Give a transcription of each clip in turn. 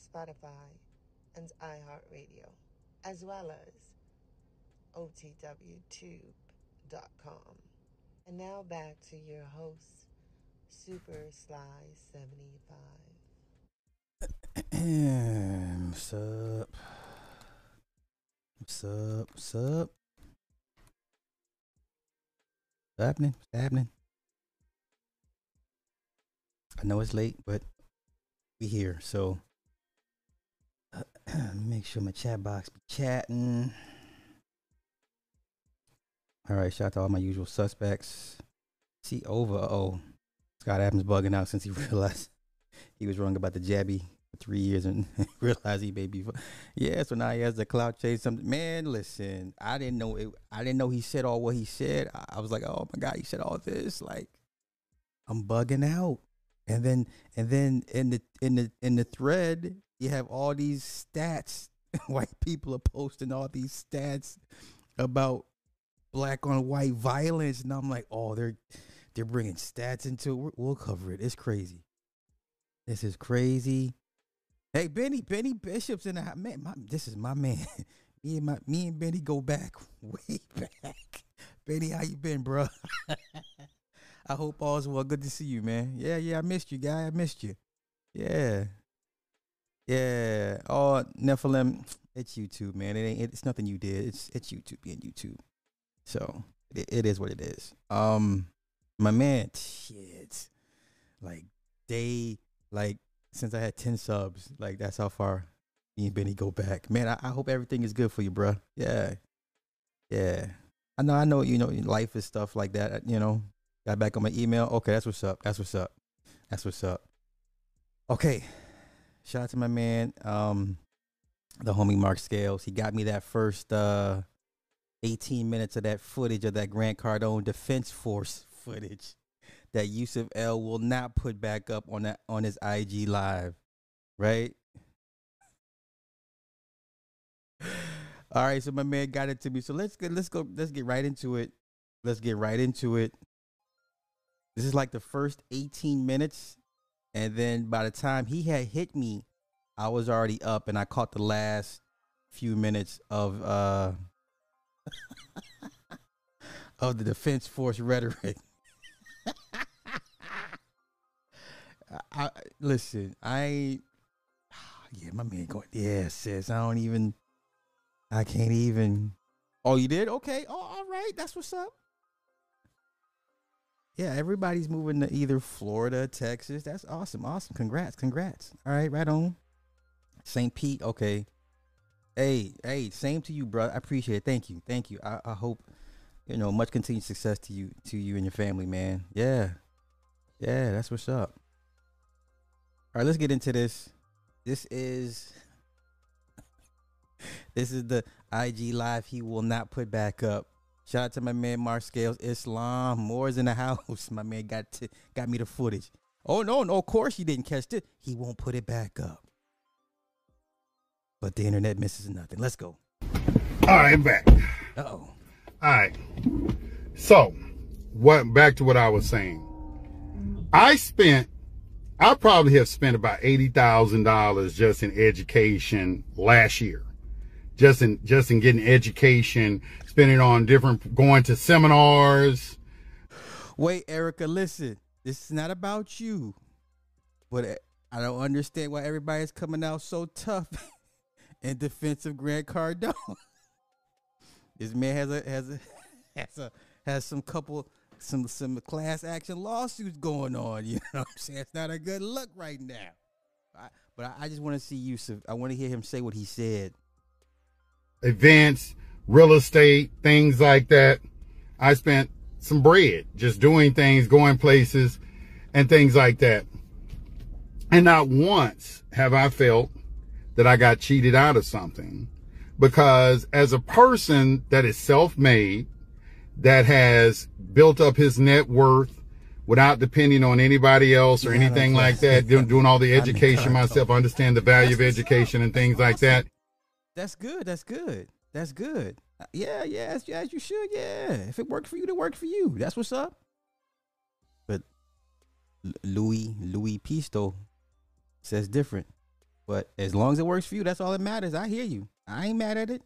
Spotify, and iHeartRadio, as well as OTWTube.com. And now back to your host, Super Sly 75. What's up? What's up? What's up? What's happening? What's happening? I know it's late, but we here. So make sure my chat box be chatting. All right, shout out to all my usual suspects. See over. Oh, Scott Adams bugging out since he realized he was wrong about the jabby for three years and realized he may be. Yeah, so now he has the cloud chase. Something, man. Listen, I didn't know it. I didn't know he said all what he said. I, I was like, oh my god, he said all this. Like, I'm bugging out. And then, and then in the in the in the thread, you have all these stats. White people are posting all these stats about black on white violence, and I'm like, oh, they're they're bringing stats into it. We'll cover it. It's crazy. This is crazy. Hey, Benny, Benny Bishop's in the. Man, my, this is my man. me and my me and Benny go back way back. Benny, how you been, bro? I hope all's well. Good to see you, man. Yeah, yeah, I missed you, guy. I missed you. Yeah, yeah. Oh, Nephilim, it's YouTube, man. It ain't. It's nothing you did. It's it's YouTube being YouTube. So it, it is what it is. Um, my man, shit, like they like since I had ten subs, like that's how far me and Benny go back. Man, I, I hope everything is good for you, bro. Yeah, yeah. I know, I know. You know, life is stuff like that. You know, got back on my email. Okay, that's what's up. That's what's up. That's what's up. Okay, shout out to my man, um, the homie Mark Scales. He got me that first uh 18 minutes of that footage of that Grant Cardone Defense Force footage that Yusuf El will not put back up on that on his IG live, right? All right, so my man got it to me. So let's get let's go let's get right into it. Let's get right into it. This is like the first 18 minutes and then by the time he had hit me, I was already up and I caught the last few minutes of uh of the defense force rhetoric. I, listen. I yeah, my man going. Yeah, sis. I don't even. I can't even. Oh, you did? Okay. Oh, all right. That's what's up. Yeah, everybody's moving to either Florida, Texas. That's awesome. Awesome. Congrats. Congrats. All right, right on. St. Pete. Okay. Hey, hey, same to you, bro. I appreciate it. Thank you. Thank you. I, I hope, you know, much continued success to you, to you and your family, man. Yeah. Yeah, that's what's up. All right, let's get into this. This is this is the IG live he will not put back up. Shout out to my man Mark Scales Islam. Moore's in the house. My man got to, got me the footage. Oh no, no, of course he didn't catch it. He won't put it back up. But the internet misses nothing. Let's go. All right, I'm back. Uh oh. All right. So, what back to what I was saying. I spent I probably have spent about eighty thousand dollars just in education last year. Just in just in getting education, spending on different going to seminars. Wait, Erica, listen. This is not about you. But I don't understand why everybody's coming out so tough in defense of Grant Cardone. this man has a has a has a has some couple some some class action lawsuits going on. You know what I'm saying? It's not a good look right now. I, but I, I just want to see you. I want to hear him say what he said. Events, real estate, things like that. I spent some bread just doing things, going places, and things like that. And not once have I felt that I got cheated out of something because as a person that is self-made, that has built up his net worth without depending on anybody else or Yeah, anything like that, doing, doing all the education myself, understand the value of education and things like that. That's good. That's good. That's good. Uh, Yeah, yeah, as, as you should. Yeah, if it worked for you, it worked for you. That's what's up. But Louis Louis Pisto says different. But as long as it works for you, that's all that matters. I hear you. I ain't mad at it.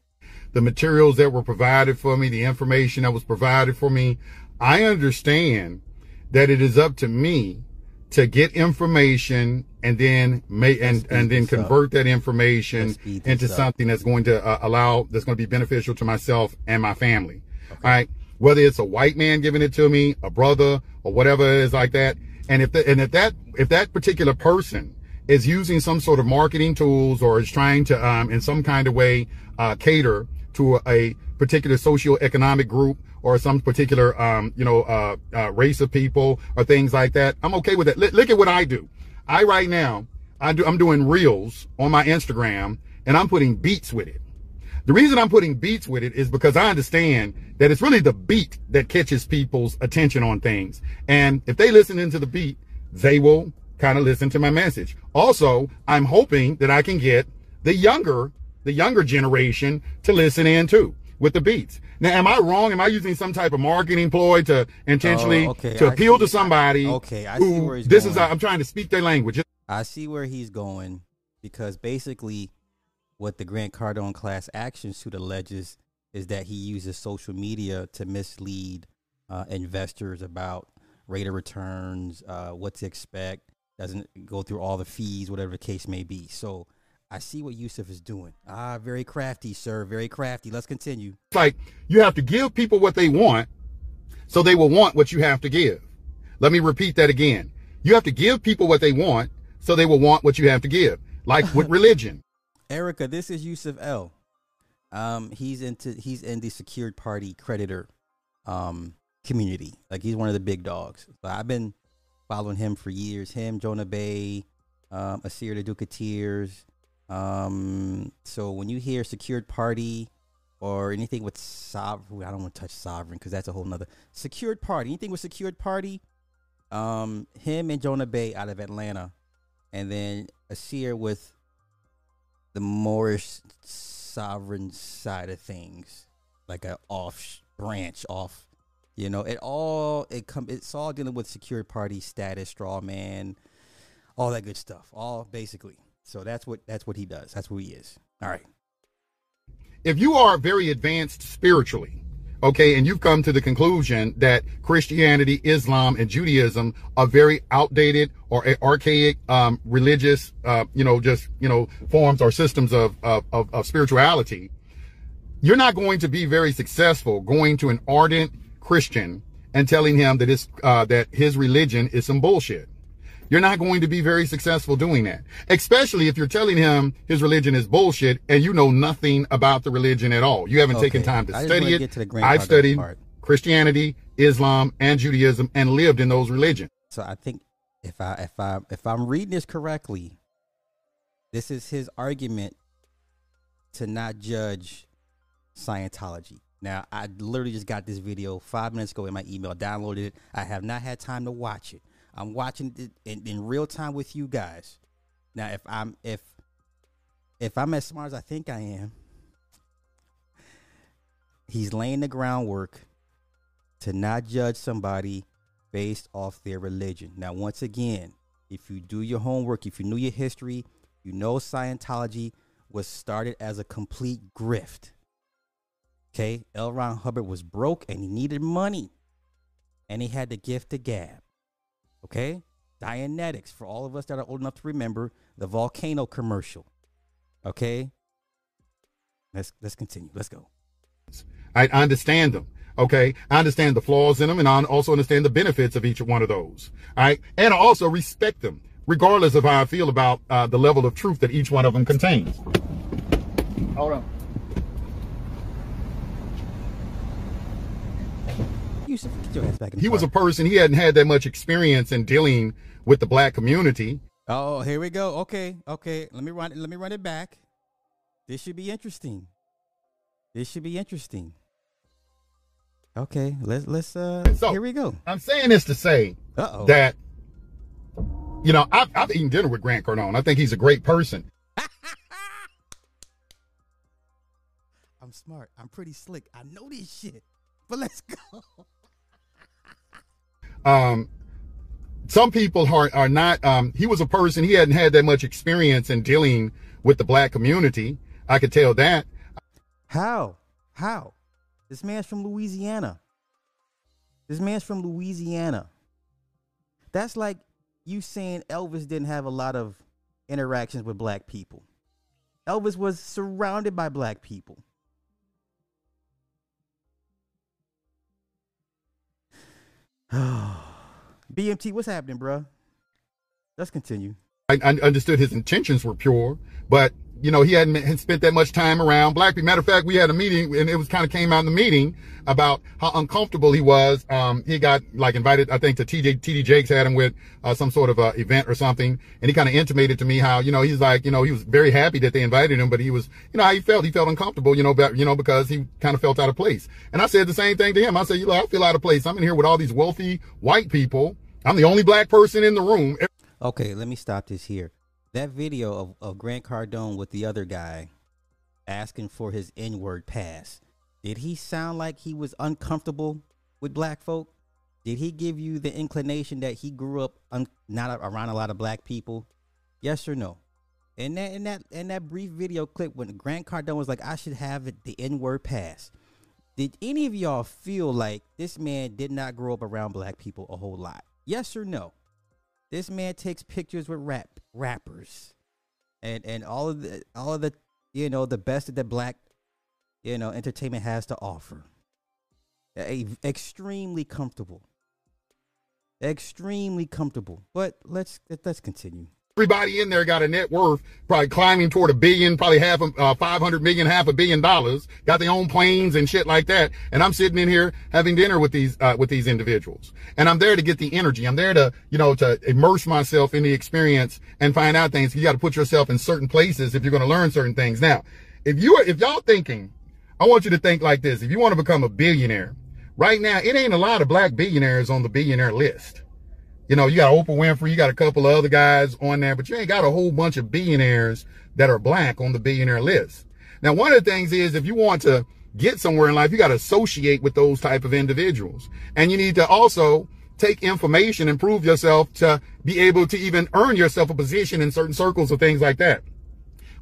the materials that were provided for me, the information that was provided for me. I understand that it is up to me to get information and then make and, and then this up. convert that information Let's speed this into up. something that's going to uh, allow that's going to be beneficial to myself and my family. All right. Whether it's a white man giving it to me, a brother, or whatever it is like that. And if the, and if that if that particular person is using some sort of marketing tools or is trying to um, in some kind of way uh, cater to a particular socioeconomic group or some particular um, you know uh, uh, race of people or things like that, I'm okay with that. Look, look at what I do. I right now I do I'm doing reels on my Instagram and I'm putting beats with it. The reason I'm putting beats with it is because I understand that it's really the beat that catches people's attention on things. And if they listen into the beat, they will kind of listen to my message. Also, I'm hoping that I can get the younger, the younger generation to listen in too with the beats. Now, am I wrong? Am I using some type of marketing ploy to intentionally Oh, okay, to I appeal see. to somebody? Okay, I see where he's this is. going. I'm trying to speak their language. I see where he's going because basically what the Grant Cardone class action suit alleges is that he uses social media to mislead uh, investors about rate of returns, uh, what to expect, doesn't go through all the fees, whatever the case may be. So I see what Yusuf is doing. Ah, very crafty, sir. Very crafty. Let's continue. It's like you have to give people what they want so they will want what you have to give. Let me repeat that again. You have to give people what they want so they will want what you have to give. Like with religion. Erica, this is Yusuf El. Um, he's into he's in the secured party creditor um community. Like he's one of the big dogs. So I've been following him for years. Him, Jonah Bay, um, Asir the Duke of Tears. Um, so when you hear secured party or anything with sovereign, I don't want to touch sovereign because that's a whole nother secured party. Anything with secured party, um, him and Jonah Bay out of Atlanta, and then Asir with the Moorish sovereign side of things, like a off branch off. You know, it all it come it's all dealing with secured party status, straw man, all that good stuff. All basically. So that's what that's what he does. That's who he is. All right. If you are very advanced spiritually, okay, and you've come to the conclusion that Christianity, Islam, and Judaism are very outdated or archaic um, religious, uh, you know, just you know, forms or systems of, of of of spirituality, you're not going to be very successful going to an ardent Christian and telling him that his uh, that his religion is some bullshit. You're not going to be very successful doing that, especially if you're telling him his religion is bullshit and you know nothing about the religion at all. You haven't taken time to I study it. to I've studied. Christianity, Islam, and Judaism and lived in those religions. So I think if I if I if I'm reading this correctly, this is his argument to not judge Scientology. Now I literally just got this video five minutes ago in my email, downloaded it. I have not had time to watch it. I'm watching it in, in real time with you guys. Now if I'm if if I'm as smart as I think I am, he's laying the groundwork to not judge somebody based off their religion. Now, once again, if you do your homework, if you knew your history, you know Scientology was started as a complete grift. Okay, L. Ron Hubbard was broke and he needed money, and he had the gift of gab. Okay, Dianetics for all of us that are old enough to remember the volcano commercial. Okay, let's let's continue. Let's go. I I understand them. Okay. I understand the flaws in them and I also understand the benefits of each one of those. All right. And I also respect them, regardless of how I feel about uh, the level of truth that each one of them contains. Hold on. Yusuf, get your ass back in He was a person, he hadn't had that much experience in dealing with the black community. Oh, here we go. Okay, okay. Let me run it. Let me run it back. This should be interesting. This should be interesting. Okay, let's let's uh So- here we go. I'm saying this to say Uh oh. that, you know, I've, I've eaten dinner with Grant Cardone. I think he's a great person. I'm smart. I'm pretty slick. I know this shit. But let's go. Um, some people are, are not, um, he was a person, he hadn't had that much experience in dealing with the black community. I could tell that. How? How? This man's from Louisiana. This man's from Louisiana. That's like you saying Elvis didn't have a lot of interactions with black people. Elvis was surrounded by black people. BMT, what's happening, bruh? Let's continue. I, I understood his intentions were pure, but you know, he hadn't spent that much time around black people. Matter of fact, we had a meeting and it was kind of came out in the meeting about how uncomfortable he was. Um, he got like invited, I think to TD, TD Jakes had him with, uh, some sort of, uh, event or something. And he kind of intimated to me how, you know, he's like, you know, he was very happy that they invited him, but he was, you know, how he felt. He felt uncomfortable, you know, but, you know, because he kind of felt out of place. And I said the same thing to him. I said, you know, I feel out of place. I'm in here with all these wealthy white people. I'm the only black person in the room. Okay, let me stop this here. That video of, of Grant Cardone with the other guy asking for his N word pass, did he sound like he was uncomfortable with black folk? Did he give you the inclination that he grew up un- not around a lot of black people? Yes or no? In that in that in that brief video clip when Grant Cardone was like, I should have the N word pass. Did any of y'all feel like this man did not grow up around black people a whole lot? Yes or no? This man takes pictures with rap rappers, and and all of the all of the you know the best that the black you know entertainment has to offer. A, extremely comfortable, extremely comfortable. But let's let's continue. Everybody in there got a net worth, probably climbing toward a billion, probably half a, uh, 500 million, half a billion dollars, got their own planes and shit like that. And I'm sitting in here having dinner with these, uh, with these individuals. And I'm there to get the energy. I'm there to, you know, to immerse myself in the experience and find out things. You got to put yourself in certain places if you're going to learn certain things. Now, if you are, if y'all thinking, I want you to think like this. If you want to become a billionaire, right now, it ain't a lot of black billionaires on the billionaire list. You know, you got Oprah Winfrey, you got a couple of other guys on there, but you ain't got a whole bunch of billionaires that are black on the billionaire list. Now, one of the things is if you want to get somewhere in life, you got to associate with those type of individuals. And you need to also take information and prove yourself to be able to even earn yourself a position in certain circles or things like that.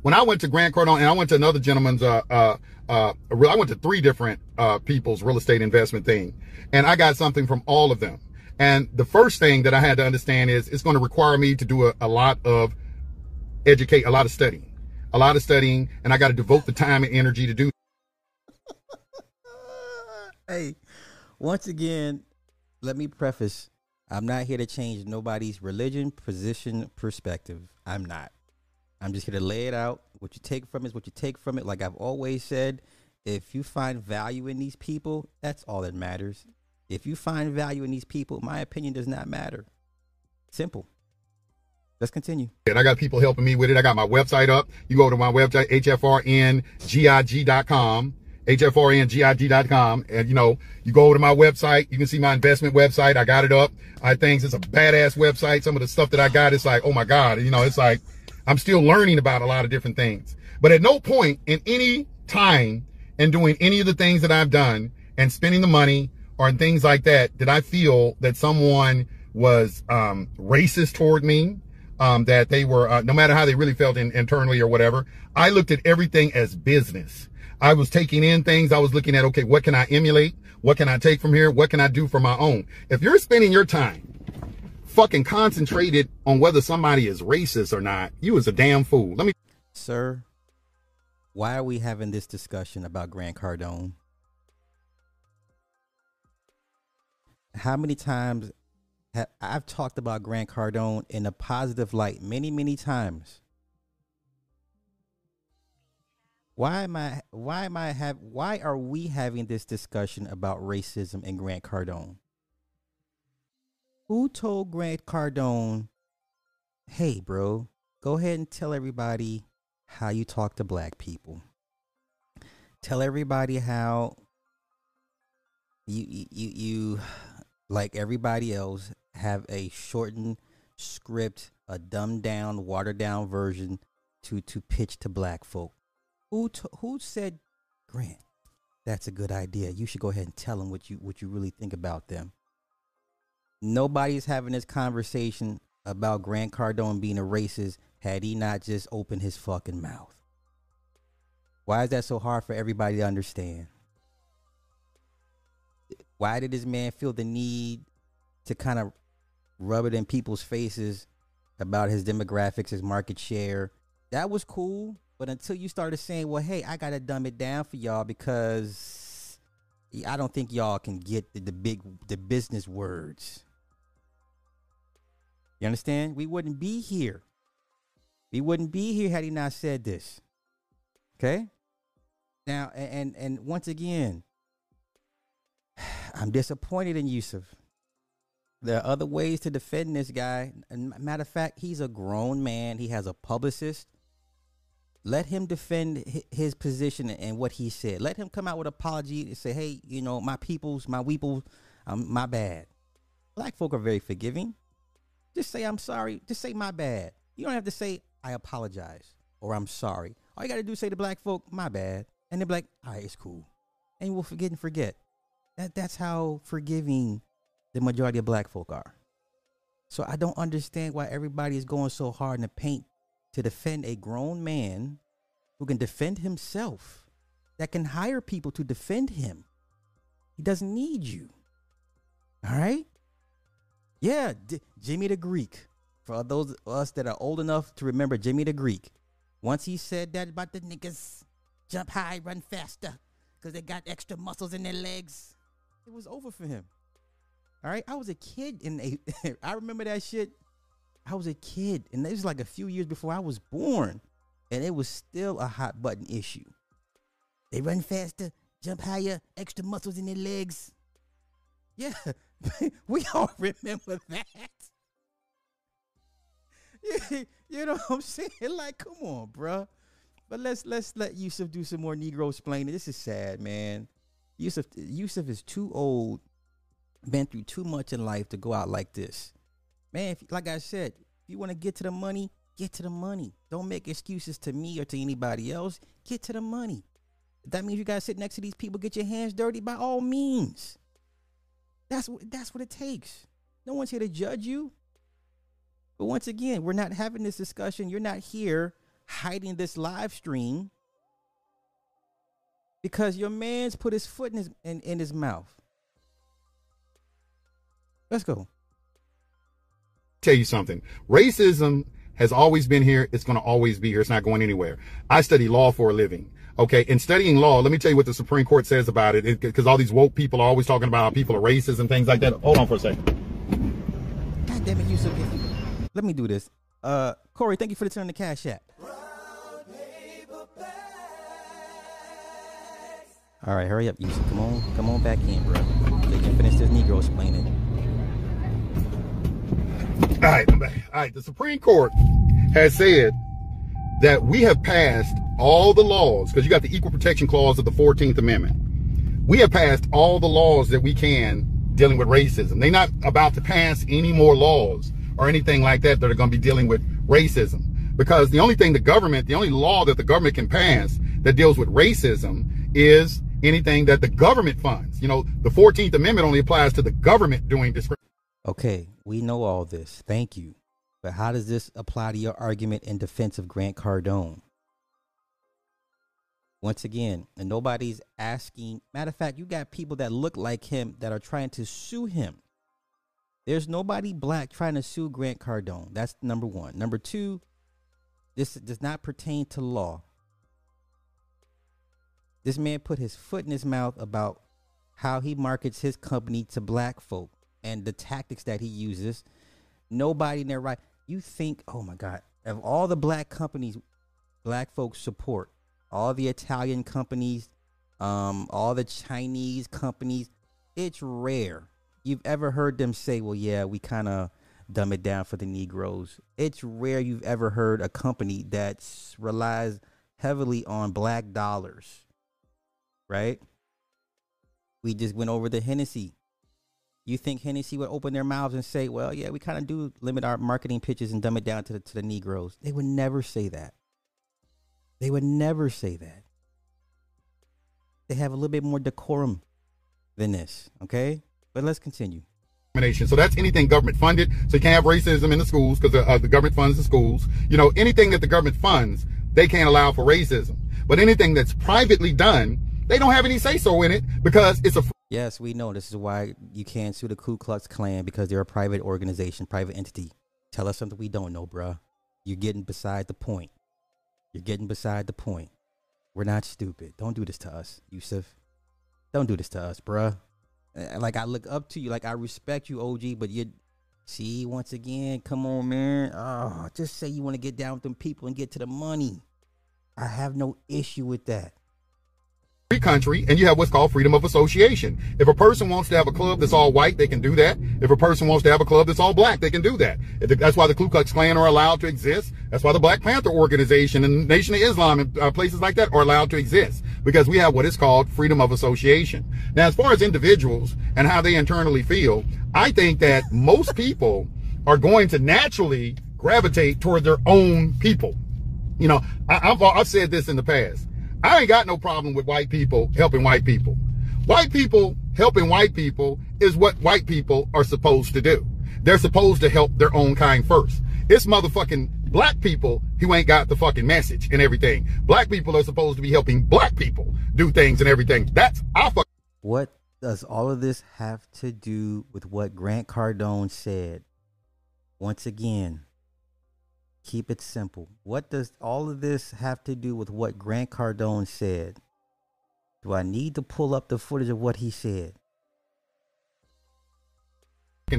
When I went to Grant Cardone and I went to another gentleman's, uh, uh, uh, I went to three different, uh, people's real estate investment thing and I got something from all of them. And the first thing that I had to understand is it's going to require me to do a, a lot of educate, a lot of studying, a lot of studying, and I got to devote the time and energy to do. hey, once again, let me preface I'm not here to change nobody's religion, position, perspective. I'm not. I'm just here to lay it out. What you take from it is what you take from it. Like I've always said, if you find value in these people, that's all that matters. If you find value in these people, my opinion does not matter. Simple. Let's continue. And I got people helping me with it. I got my website up. You go to my website, hfrngig.com, hfrngig.com. And you know, you go to my website. You can see my investment website. I got it up. I think it's a badass website. Some of the stuff that I got, it's like, oh my God, you know, it's like, I'm still learning about a lot of different things. But at no point in any time in doing any of the things that I've done and spending the money or things like that, did I feel that someone was um, racist toward me, um, that they were, uh, no matter how they really felt in, internally or whatever, I looked at everything as business. I was taking in things. I was looking at, okay, what can I emulate? What can I take from here? What can I do for my own? If you're spending your time fucking concentrated on whether somebody is racist or not, you is a damn fool. Let me. Sir, why are we having this discussion about Grant Cardone? How many times have I've talked about Grant Cardone in a positive light many, many times? Why am I why am I have why are we having this discussion about racism and Grant Cardone? Who told Grant Cardone hey, bro, go ahead and tell everybody how you talk to black people. Tell everybody how you you you, you like everybody else have a shortened script, a dumbed down, watered down version to to pitch to black folk. Who t- who said, Grant, that's a good idea. You should go ahead and tell them what you what you really think about them. Nobody's having this conversation about Grant Cardone being a racist had he not just opened his fucking mouth. Why is that so hard for everybody to understand? Why did this man feel the need to kind of rub it in people's faces about his demographics, his market share? That was cool, but until you started saying, "Well, hey, I gotta dumb it down for y'all because I don't think y'all can get the, the big the business words." You understand? We wouldn't be here. We wouldn't be here had he not said this. Okay? Now, and and once again, I'm disappointed in Yusuf. There are other ways to defend this guy. Matter of fact, he's a grown man. He has a publicist. Let him defend his position and what he said. Let him come out with apology and say, "Hey, you know, my peoples, my weeples, um, my bad." Black folk are very forgiving. Just say I'm sorry. Just say my bad. You don't have to say I apologize or I'm sorry. All you got to do is say to black folk, my bad. And they're like, all right, it's cool. And we'll forget and forget. That, that's how forgiving the majority of black folk are. So I don't understand why everybody is going so hard in the paint to defend a grown man who can defend himself, that can hire people to defend him. He doesn't need you. All right? Yeah, D- Jimmy the Greek. For those of us that are old enough to remember Jimmy the Greek, once he said that about the niggas jump high, run faster, because they got extra muscles in their legs, it was over for him. All right, I was a kid in a. I remember that shit. I was a kid, and it was like a few years before I was born, and it was still a hot button issue. They run faster, jump higher, extra muscles in their legs. Yeah, we all remember that. you know what I'm saying? Like, come on, bruh. But let's let's let Yusuf do some more Negro explaining. This is sad, man. Yusuf Yusuf is too old, been through too much in life to go out like this. Man, if, like I said, if you want to get to the money, get to the money. Don't make excuses to me or to anybody else. Get to the money. If that means you gotta sit next to these people, get your hands dirty by all means. That's what that's what it takes. No one's here to judge you. But once again, we're not having this discussion. You're not here hiding this live stream because your man's put his foot in his in, in his mouth. Let's go. Tell you something. Racism has always been here. It's going to always be here. It's not going anywhere. I study law for a living. Okay. In studying law, let me tell you what the Supreme Court says about it. Because all these woke people are always talking about how people are racist and things like that. Hold on for a second. God damn it, you so Let me do this. Uh, Corey, thank you for the turn the cash app. All right, hurry up, Yusuf. Come on, come on back in, bro. You can finish this Negro explaining. All right, I'm back. All right, the Supreme Court has said that we have passed all the laws, because you got the Equal Protection Clause of the 14th Amendment. We have passed all the laws that we can dealing with racism. They're not about to pass any more laws or anything like that that are going to be dealing with racism. Because the only thing the government, the only law that the government can pass that deals with racism is anything that the government funds. You know, the 14th Amendment only applies to the government doing discrimination. Okay, we know all this. Thank you. But how does this apply to your argument in defense of Grant Cardone? Once again, and nobody's asking. Matter of fact, you got people that look like him that are trying to sue him. There's nobody black trying to sue Grant Cardone. That's number one. Number two, this does not pertain to law. This man put his foot in his mouth about how he markets his company to black folk and the tactics that he uses. Nobody in their right. You think, oh my God, of all the black companies black folks support, all the Italian companies, um, all the Chinese companies, it's rare you've ever heard them say, well, yeah, we kind of dumb it down for the Negroes. It's rare you've ever heard a company that relies heavily on black dollars, right? We just went over the Hennessy. You think Hennessy would open their mouths and say, "Well, yeah, we kind of do limit our marketing pitches and dumb it down to the, to the Negroes"? They would never say that. They would never say that. They have a little bit more decorum than this, okay? But let's continue. So that's anything government funded. So you can't have racism in the schools because uh, the government funds the schools. You know, anything that the government funds, they can't allow for racism. But anything that's privately done, they don't have any say so in it because it's a. Yes, we know this is why you can't sue the Ku Klux Klan because they're a private organization, private entity. Tell us something we don't know, bruh. You're getting beside the point. You're getting beside the point. We're not stupid. Don't do this to us, Yusuf. Don't do this to us, bruh. Uh, like I look up to you, like I respect you, OG, but you see once again, come on, man. Oh, just say you want to get down with them people and get to the money. I have no issue with that country and you have what's called freedom of association. If a person wants to have a club that's all white, they can do that. If a person wants to have a club that's all black, they can do that. That's why the Ku Klux Klan are allowed to exist. That's why the Black Panther organization and Nation of Islam and uh, places like that are allowed to exist because we have what is called freedom of association. Now, as far as individuals and how they internally feel, I think that most people are going to naturally gravitate toward their own people. You know, I, I've, I've said this in the past. I ain't got no problem with white people helping white people. White people helping white people is what white people are supposed to do. They're supposed to help their own kind first. It's motherfucking black people who ain't got the fucking message and everything. Black people are supposed to be helping black people do things and everything. That's our fuck. What does all of this have to do with what Grant Cardone said? Once again, Keep it simple. What does all of this have to do with what Grant Cardone said? Do I need to pull up the footage of what he said?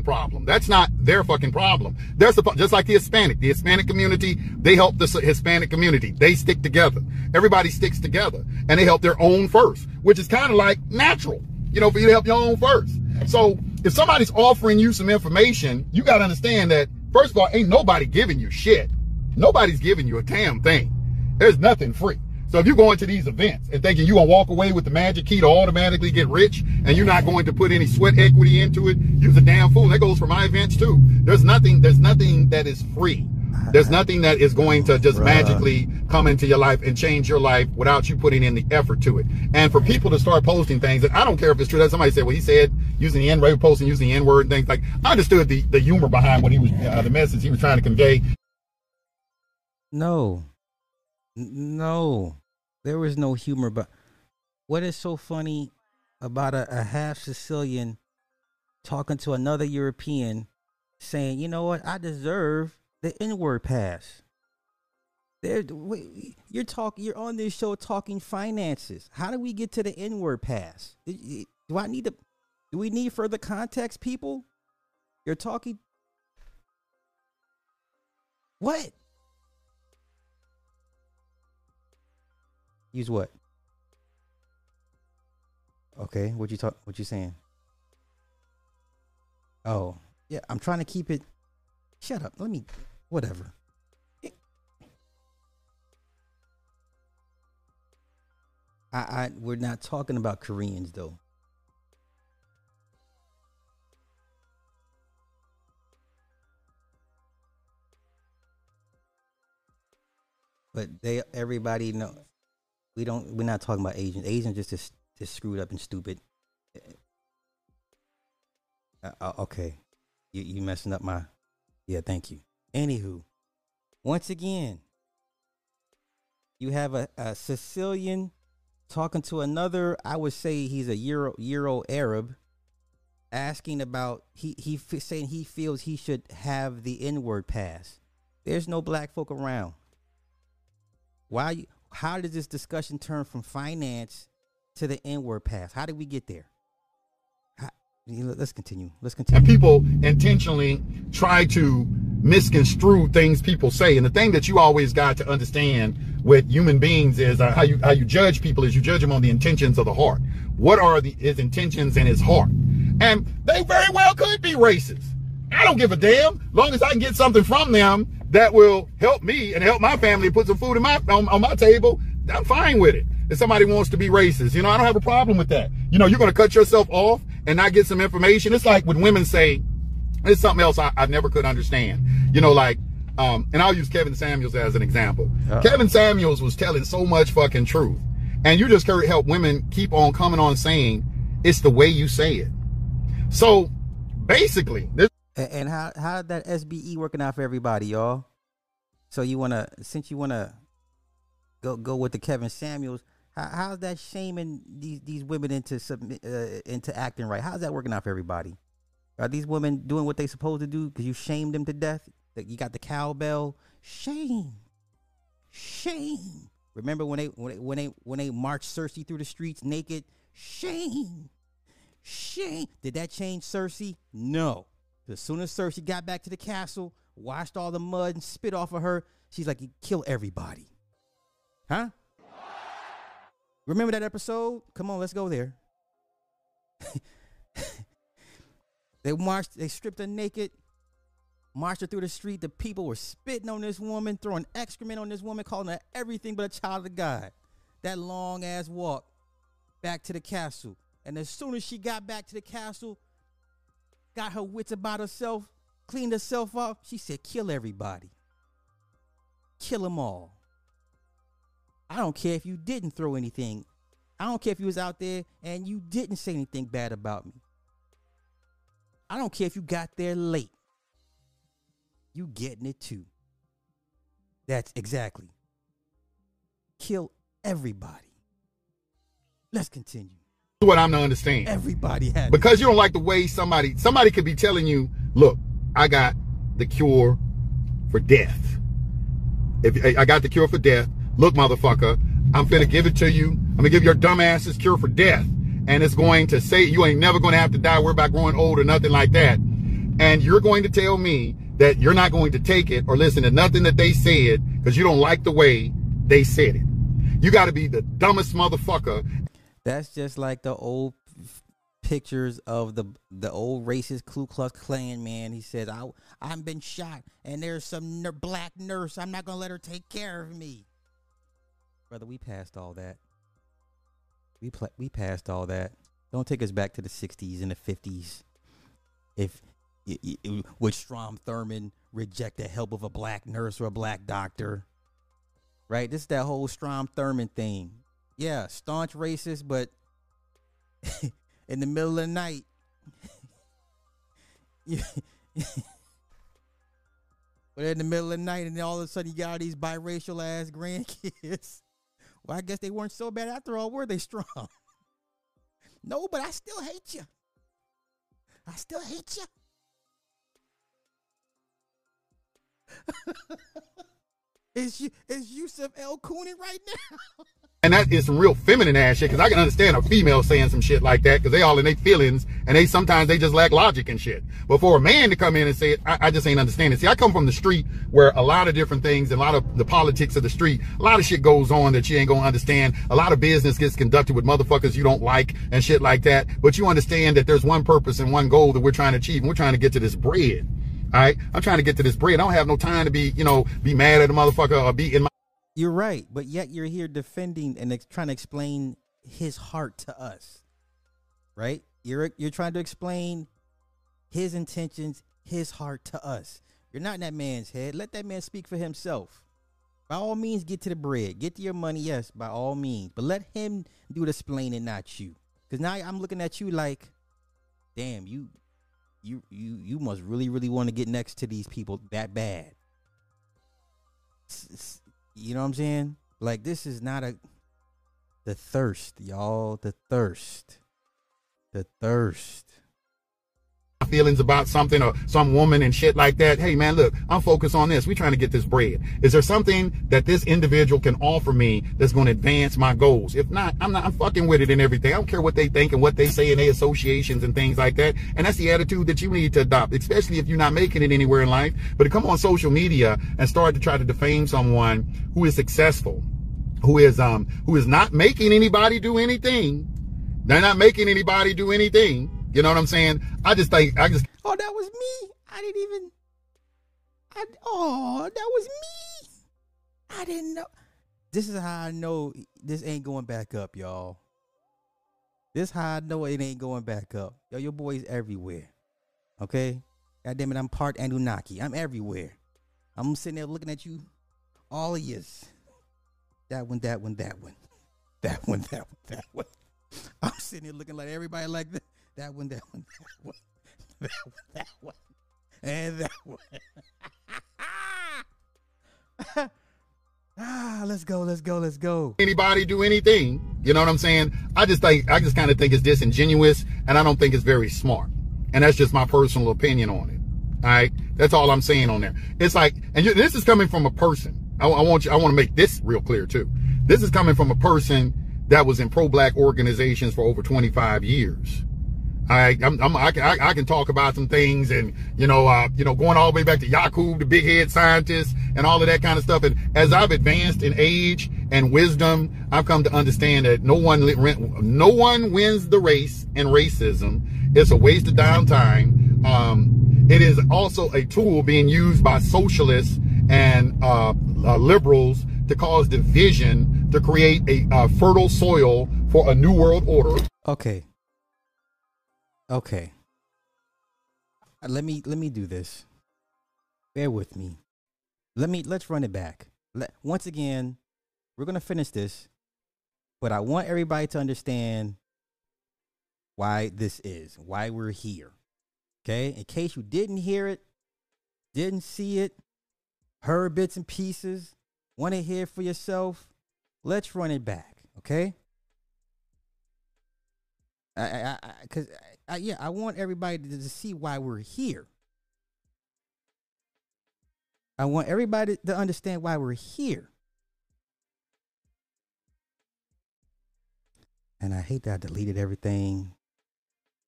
problem. That's not their fucking problem. They're supposed, just like the Hispanic, the Hispanic community, they help the Hispanic community. They stick together. Everybody sticks together and they help their own first, which is kind of like natural, you know, for you to help your own first. So if somebody's offering you some information, you got to understand that First of all, ain't nobody giving you shit. Nobody's giving you a damn thing. There's nothing free. So if you're going to these events and thinking you're going to walk away with the magic key to automatically get rich and you're not going to put any sweat equity into it, you're a damn fool. That goes for my events too. There's nothing, there's nothing that is free. There's nothing that is going to just Bruh. magically come into your life and change your life without you putting in the effort to it. And for people to start posting things and I don't care if it's true that somebody said, well, he said using the N word, posting using the N word things like, I understood the, the humor behind what he was, uh, the message he was trying to convey. No, no, there was no humor. But what is so funny about a, a half Sicilian talking to another European saying, you know what, I deserve the N word pass. There, you're talking. You're on this show talking finances. How do we get to the N word pass? Do I need to? Do we need further context, people? You're talking. What? Use what? Okay, what you talk? What you saying? Oh, yeah. I'm trying to keep it. Shut up. Let me whatever. I, I we're not talking about Koreans though. But they everybody know we don't we're not talking about Asians. Asians just just, screwed up and stupid. Uh, uh, okay, you you messing up my yeah. Thank you. Anywho, once again, you have a, a Sicilian talking to another. I would say he's a Euro Euro Arab, asking about he he saying he feels he should have the N word pass. There's no black folk around. Why? How did this discussion turn from finance to the N word pass? How did we get there? let's continue. Let's continue. And people intentionally try to misconstrue things people say. And the thing that you always got to understand with human beings is uh, how you how you judge people is you judge them on the intentions of the heart. What are the his intentions in his heart? And they very well could be racist. I don't give a damn. Long as I can get something from them that will help me and help my family put some food in my on, on my table, I'm fine with it. If somebody wants to be racist, you know, I don't have a problem with that. You know, you're going to cut yourself off and not get some information. It's like when women say, it's something else I, I never could understand. You know, like, um, and I'll use Kevin Samuels as an example. Uh-oh. Kevin Samuels was telling so much fucking truth. And you just help women keep on coming on saying it's the way you say it. So basically, this. And how how that SBE working out for everybody, y'all? So you wanna since you wanna go go with the Kevin Samuels, how, how's that shaming these these women into submit uh, into acting right? How's that working out for everybody? Are these women doing what they supposed to do because you shamed them to death? That you got the cowbell shame, shame. Remember when they when they when they, when they marched Cersei through the streets naked? Shame, shame. Did that change Cersei? No. As soon as Cersei got back to the castle, washed all the mud and spit off of her, she's like, kill everybody. Huh? Remember that episode? Come on, let's go there. they marched, they stripped her naked, marched her through the street. The people were spitting on this woman, throwing excrement on this woman, calling her everything but a child of God. That long ass walk back to the castle. And as soon as she got back to the castle, got her wits about herself, cleaned herself up, she said, kill everybody. Kill them all. I don't care if you didn't throw anything. I don't care if you was out there and you didn't say anything bad about me. I don't care if you got there late. You getting it too. That's exactly. Kill everybody. Let's continue. What I'm to understand. Everybody had because you don't like the way somebody somebody could be telling you, look, I got the cure for death. If I got the cure for death, look, motherfucker, I'm finna give it to you. I'm gonna give your dumb asses cure for death. And it's going to say you ain't never gonna have to die, worry about growing old or nothing like that. And you're going to tell me that you're not going to take it or listen to nothing that they said because you don't like the way they said it. You gotta be the dumbest motherfucker. That's just like the old pictures of the the old racist Ku Klux Klan man. He said, "I I've been shot, and there's some black nurse. I'm not gonna let her take care of me." brother, we passed all that. We we passed all that. Don't take us back to the '60s and the '50s. If would Strom Thurmond reject the help of a black nurse or a black doctor? Right. This is that whole Strom Thurmond thing. Yeah, staunch racist, but in the middle of the night. but in the middle of the night, and all of a sudden you got these biracial ass grandkids well, I guess they weren't so bad after all, were they Strom? no, but I still hate you. I still hate you. is you is Yusuf El Kuni right now? And that is some real feminine ass shit, because I can understand a female saying some shit like that, because they all in their feelings, and they sometimes they just lack logic and shit. But for a man to come in and say it, I, I just ain't understanding. See, I come from the street where a lot of different things, a lot of the politics of the street, a lot of shit goes on that you ain't gonna understand. A lot of business gets conducted with motherfuckers you don't like and shit like that. But you understand that there's one purpose and one goal that we're trying to achieve, and we're trying to get to this bread. All right, I'm trying to get to this bread. I don't have no time to be, you know, be mad at a motherfucker or be in my you're right, but yet you're here defending and ex- trying to explain his heart to us, right? You're you're trying to explain his intentions, his heart to us. You're not in that man's head. Let that man speak for himself. By all means, get to the bread, get to your money. Yes, by all means, but let him do the explaining, not you. Because now I'm looking at you like, damn, you, you, you, you must really, really want to get next to these people that bad. You know what I'm saying? Like this is not a the thirst, y'all. The thirst. The thirst. Feelings about something or some woman and shit like that. Hey man, look, I'm focused on this. We're trying to get this bread. Is there something that this individual can offer me that's going to advance my goals? If not, I'm not, I'm fucking with it and everything. I don't care what they think and what they say in their associations and things like that. And that's the attitude that you need to adopt, especially if you're not making it anywhere in life. But to come on social media and start to try to defame someone who is successful, who is, um, who is not making anybody do anything. They're not making anybody do anything you know what I'm saying? I just think I just Oh, that was me. I didn't even. I oh, that was me. I didn't know. This is how I know this ain't going back up, y'all. This how I know it ain't going back up. Yo, your boy's everywhere. Okay? God damn it, I'm part Anunnaki. I'm everywhere. I'm sitting there looking at you, all of yous. That one, that one, that one. That one, that one, that one. I'm sitting here looking like everybody like that. That one, that one, that one. That one, that one. And that one. ah, let's go, let's go, let's go. anybody do anything. You know what I'm saying? I just think I just kind of think it's disingenuous, and I don't think it's very smart. And that's just my personal opinion on it. All right, that's all I'm saying on there. It's like, and you, this is coming from a person. I, I want you. I want to make this real clear too. This is coming from a person that was in pro-black organizations for over 25 years. I, I'm, I'm, I, can, I, I can talk about some things and, you know, uh, you know, going all the way back to Yakub, the big head scientist and all of that kind of stuff. And as I've advanced in age and wisdom, I've come to understand that no one, no one wins the race in racism. It's a waste of downtime. Um, it is also a tool being used by socialists and, uh, uh, liberals to cause division to create a uh, fertile soil for a new world order. Okay. Okay. Uh, Let me let me do this. Bear with me. Let me let's run it back. Let, once again, we're gonna finish this, but I want everybody to understand why this is, why we're here. Okay? In case you didn't hear it, didn't see it, heard bits and pieces, want to hear for yourself, let's run it back. Okay? I, I, I, cause I, yeah, I want everybody to, to see why we're here. I want everybody to understand why we're here. And I hate that I deleted everything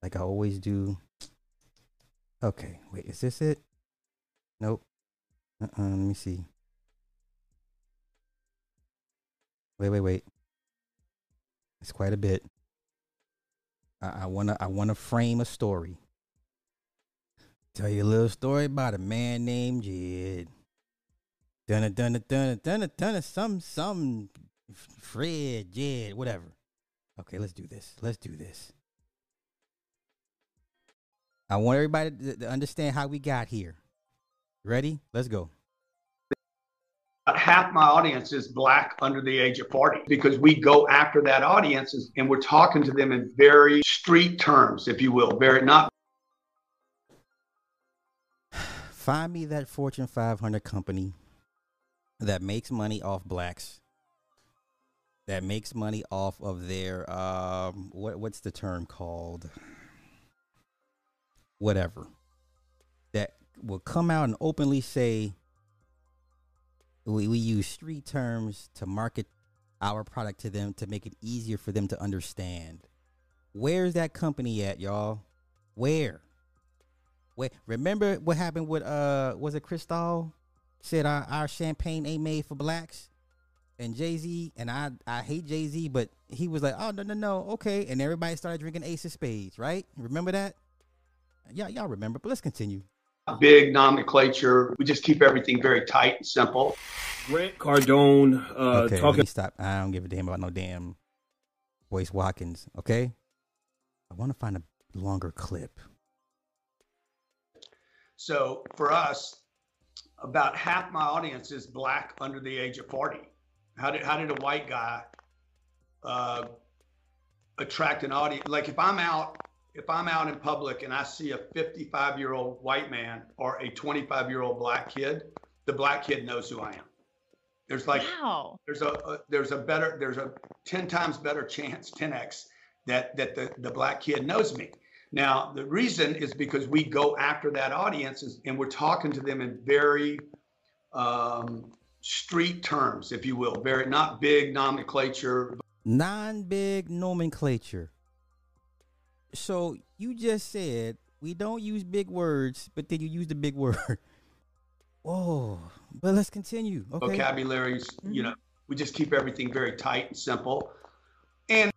like I always do. Okay, wait, is this it? Nope. Uh-uh, let me see. Wait, wait, wait. It's quite a bit. I, wanna I wanna frame a story. Tell you a little story about a man named Jed. Dunna dunna dunna dunna dunna some some Fred Jed whatever. Okay, let's do this. Let's do this. I want everybody to, to understand how we got here. Ready? Let's go. Half my audience is black under the age of 40 because we go after that audience and we're talking to them in very street terms, if you will, very not Find me that Fortune 500 company that makes money off blacks. That makes money off of their um what what's the term called? Whatever. That will come out and openly say we, we use street terms to market our product to them to make it easier for them to understand. Where's that company at, y'all? Where? Wait, remember what happened with uh was it Cristal said our, our champagne ain't made for blacks? And Jay Z and I I hate Jay Z, but he was like, oh no no no okay, and everybody started drinking Ace of Spades, right? Remember that? Yeah, y'all remember, but let's continue. Big nomenclature. We just keep everything very tight and simple. Grant Cardone uh, okay, talking stop. I don't give a damn about no damn Boyce Watkins. Okay, I want to find a longer clip. So for us, about half my audience is black under the age of 40. How did how did a white guy uh, attract an audience? Like if I'm out if I'm out in public and I see a 55 year old white man or a 25 year old black kid, the black kid knows who I am. There's like wow. there's a, a there's a better there's a 10 times better chance 10x that that the, the black kid knows me now the reason is because we go after that audience is, and we're talking to them in very um, street terms if you will very not big nomenclature Non big nomenclature. So you just said we don't use big words, but then you use the big word. Oh, but let's continue. Okay. vocabularies you mm-hmm. know we just keep everything very tight and simple and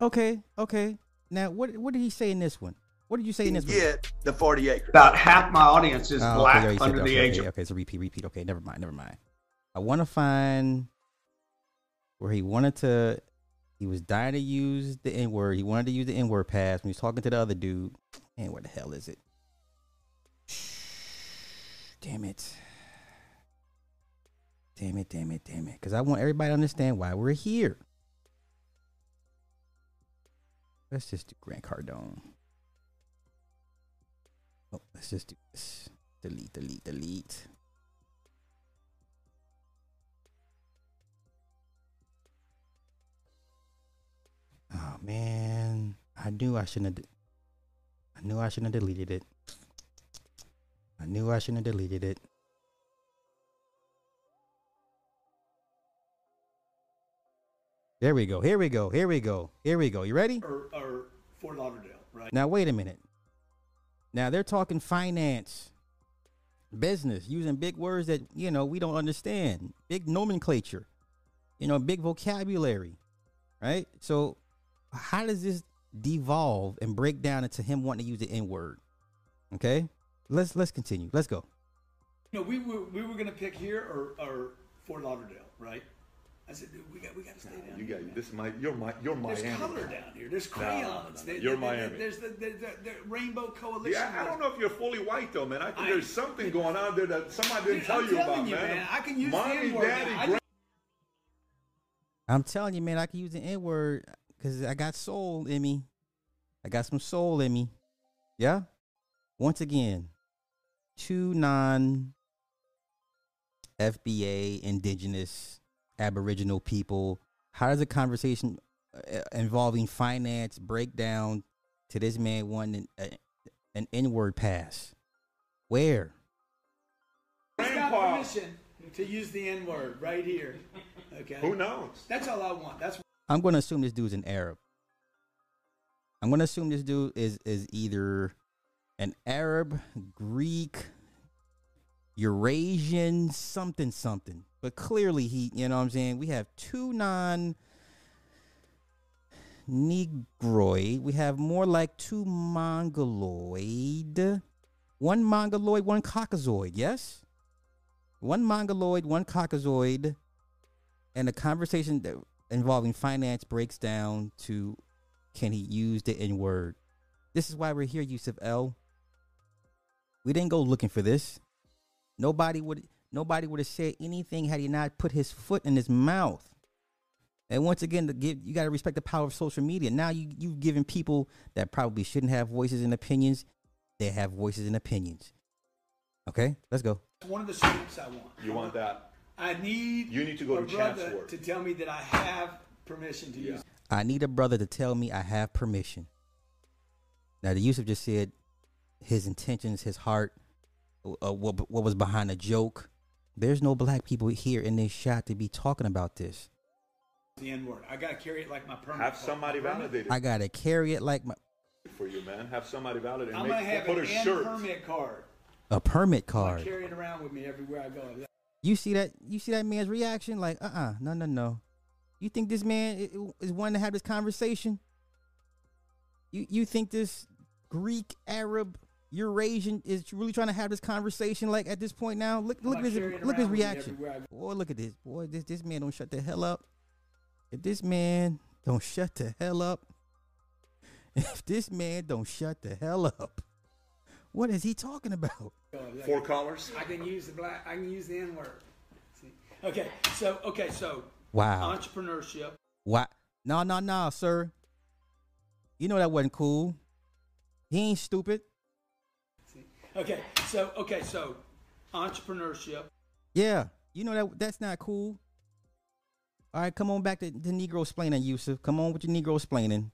Okay. Okay. Now, what what did he say in this one? What did you say in this? one? get the 40 acres. About half my audience is Oh, black yeah, you said under that. the okay, age okay, of okay, so repeat, repeat. Okay, never mind, never mind. I want to find where he wanted to. He was dying to use the N word. He wanted to use the N word pass when he was talking to the other dude. And where the hell is it? Damn it. Damn it, damn it, damn it. Because I want everybody to understand why we're here. Let's just do Grant Cardone. Oh, let's just do this. Delete, delete, delete. Oh man, I knew I shouldn't have. I knew I shouldn't have deleted it. I knew I shouldn't have deleted it. There we go. Here we go. Here we go. Here we go. You ready? or, or Fort Lauderdale, right? Now wait a minute. Now they're talking finance, business, using big words that you know we don't understand, big nomenclature, you know, big vocabulary, right? So how does this devolve and break down into him wanting to use the N word? Okay, let's let's continue. Let's go. You know, we were we were gonna pick here or, or Fort Lauderdale, right? I said, dude, we got we got to stay down You here. got man. this. My you're my you're There's Miami. color down here. There's crayons. no, no. There- You're there- there- Miami. There's the, the, the, the Rainbow Coalition. Yeah, I don't know if you're fully white though, man. I think I- there's something going on there that somebody didn't Dude, tell I'm you about, you, man. man, I can use the N-word, daddy, man. I'm telling you, man, I can use the N word because I got soul in me. I got some soul in me. Yeah. Once again, two non FBA indigenous Aboriginal people. How does a conversation uh, involving finance break down to this man wanting an, an N word pass? Where? Grandpa. permission to use the N word right here. Okay. Who knows? That's all I want. That's I'm going to assume this dude's an Arab. I'm going to assume this dude is is either an Arab, Greek, Eurasian, something something. But clearly he, you know what I'm saying, we have two non negroid. We have more like two mongoloid. One mongoloid, one caucasoid, yes? One mongoloid, one caucasoid and the conversation that involving finance breaks down to can he use the N word? This is why we're here, Yusuf El. We didn't go looking for this. Nobody would nobody would have said anything had he not put his foot in his mouth. And once again, to give you got to respect the power of social media. Now you you've given people that probably shouldn't have voices and opinions, they have voices and opinions. Okay, let's go. one of the strengths I want. You want that? I need You need to go a to brother Chancellor. to tell me that I have permission to use. I need a brother to tell me I have permission. Now, the Yusuf just said his intentions, his heart, uh, what, what was behind the joke. There's no black people here in this shot to be talking about this. the N word. I gotta carry it like my permit. Have somebody My validate it I gotta carry it like my for you, man. Have somebody validate it. I'm gonna have put an a N shirt. permit card. a permit card. I carry it around with me everywhere I go. You see that? You see that man's reaction? Like, uh, uh no, no, no. You think this man is one to have this conversation? You you think this Greek, Arab, Eurasian is really trying to have this conversation? Like at this point now, look look at his look at his around with me reaction. Boy, look at this. Boy, this this man don't shut the hell up. If this man don't shut the hell up, if this man don't shut the hell up, what is he talking about? Four colors. I can use the black. I can use the N word. Okay, so okay, so Wow. entrepreneurship. What? No, no, no, sir. You know that wasn't cool. He ain't stupid. Okay, so okay, so entrepreneurship. Yeah, you know that that's not cool. All right, come on back to the Negro explaining, Yusuf. Come on with your Negro explaining.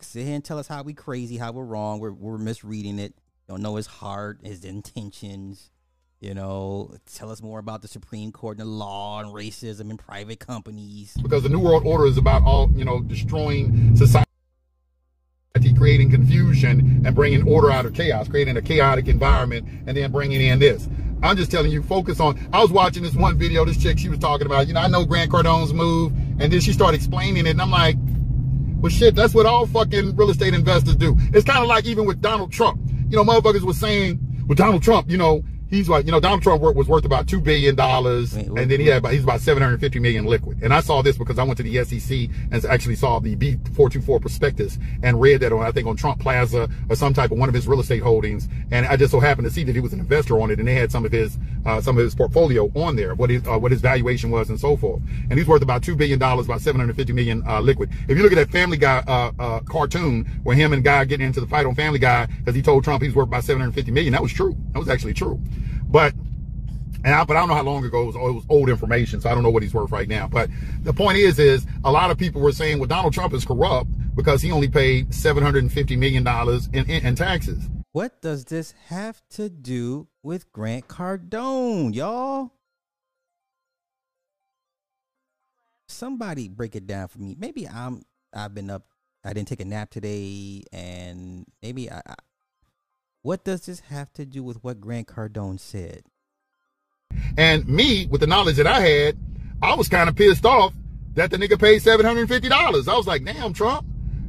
Sit here and tell us how we crazy, how we're wrong, we're we're misreading it. Don't know his heart, his intentions. You know, tell us more about the Supreme Court and the law and racism and private companies. because the New World Order is about all, you know, destroying society, creating confusion and bringing order out of chaos, creating a chaotic environment, and then bringing in this. I'm just telling you, focus on. I was watching this one video, this chick, she was talking about, you know, I know Grant Cardone's move, and then she started explaining it, and I'm like, well, shit, that's what all fucking real estate investors do. It's kind of like even with Donald Trump. You know, motherfuckers was saying with Donald Trump, you know, he's like, you know, Donald Trump was worth about two billion dollars, and then he had about he's about seven hundred fifty million liquid. And I saw this because I went to the SEC and actually saw the B four two four prospectus and read that on I think on Trump Plaza or some type of one of his real estate holdings. And I just so happened to see that he was an investor on it, and they had some of his uh, some of his portfolio on there, what his uh, what his valuation was and so forth. And he's worth about two billion dollars, about seven hundred fifty million uh, liquid. If you look at that Family Guy uh, uh, cartoon where him and Guy getting into the fight on Family Guy because he told Trump he's worth about seven hundred fifty million, that was true. That was actually true. But and I, but I don't know how long ago it was, it was old information, so I don't know what he's worth right now. But the point is, is a lot of people were saying, well, Donald Trump is corrupt because he only paid seven hundred and fifty million dollars in, in, in taxes. What does this have to do with Grant Cardone, y'all? Somebody break it down for me. Maybe I'm I've been up I didn't take a nap today and maybe I, I what does this have to do with what Grant Cardone said? And me, with the knowledge that I had, I was kind of pissed off that the nigga paid seven hundred and fifty dollars. I was like, damn, Trump.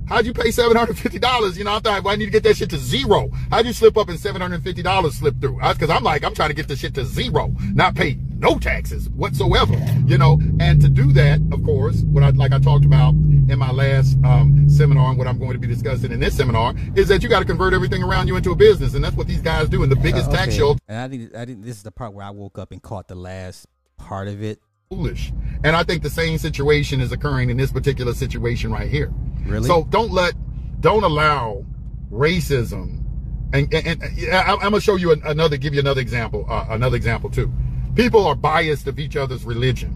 How'd you pay seven hundred fifty dollars? You know, I thought well, I need to get that shit to zero. How'd you slip up and seven hundred fifty dollars slip through? Because I'm like, I'm trying to get this shit to zero, not pay no taxes whatsoever. You know, and to do that, of course, what I like I talked about in my last um, seminar and what I'm going to be discussing in this seminar is that you got to convert everything around you into a business, and that's what these guys do. And the biggest Uh, tax okay. shelter And I think I think this is the part where I woke up and caught the last part of it. foolish. And I think the same situation is occurring in this particular situation right here. Really? So don't let, don't allow racism. And, and, and I'm gonna show you another, give you another example, uh, another example too. People are biased of each other's religion.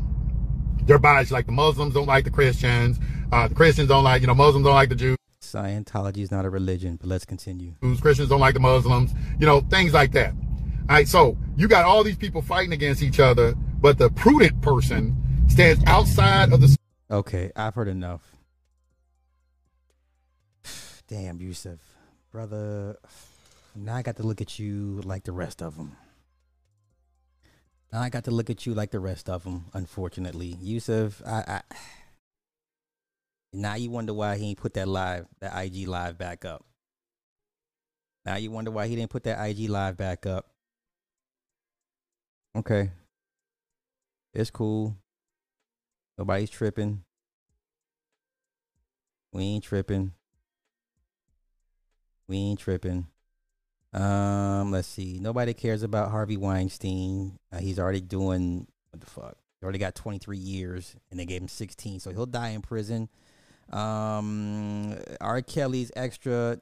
They're biased, like the Muslims don't like the Christians, uh, the Christians don't like, you know, Muslims don't like the Jews. Scientology is not a religion, but let's continue. Christians don't like the Muslims, you know, things like that. All right, so you got all these people fighting against each other, but the prudent person stands outside of the Okay, I've heard enough. Damn, Yusuf, brother. Now I got to look at you like the rest of them. Now I got to look at you like the rest of them. Unfortunately, Yusuf, I, I. Now you wonder why he ain't put that live, that IG live back up. Now you wonder why he didn't put that IG live back up. Okay, it's cool. Nobody's tripping. We ain't tripping. We ain't tripping. Um, let's see. Nobody cares about Harvey Weinstein. Uh, he's already doing what the fuck? He already got 23 years, and they gave him 16, so he'll die in prison. Um, R. Kelly's extra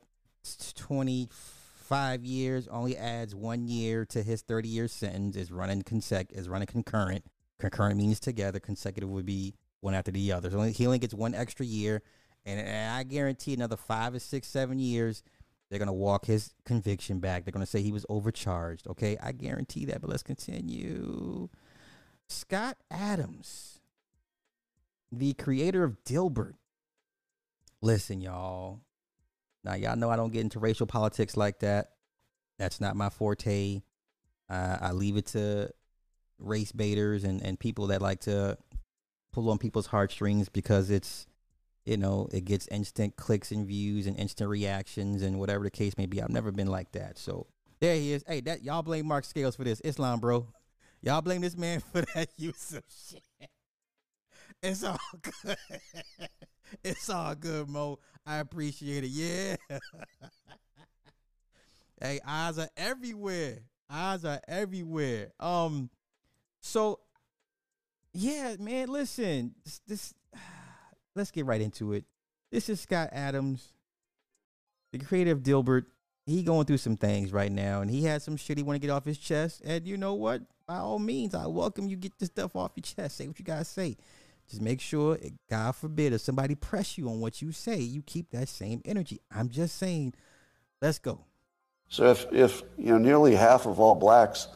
25 years only adds one year to his 30 year sentence. Is running consec is running concurrent. Concurrent means together. Consecutive would be one after the other. So he only gets one extra year, and, and I guarantee another five or six, seven years, they're gonna walk his conviction back. They're gonna say he was overcharged. Okay, I guarantee that. But let's continue. Scott Adams, the creator of Dilbert. Listen, y'all. Now y'all know I don't get into racial politics like that. That's not my forte. Uh, I leave it to race baiters and, and people that like to pull on people's heartstrings because it's you know it gets instant clicks and views and instant reactions and whatever the case may be. I've never been like that. So there he is. Hey that y'all blame mark scales for this. Islam bro. Y'all blame this man for that use of shit. It's all good. It's all good mo. I appreciate it. Yeah. Hey eyes are everywhere. Eyes are everywhere. Um so yeah, man, listen. This, this let's get right into it. This is Scott Adams, the creator of Dilbert. He going through some things right now, and he has some shit he want to get off his chest. And you know what? By all means, I welcome you get this stuff off your chest. Say what you gotta say. Just make sure, eh, God forbid, if somebody press you on what you say, you keep that same energy. I'm just saying, let's go. So if, if you know nearly half of all blacks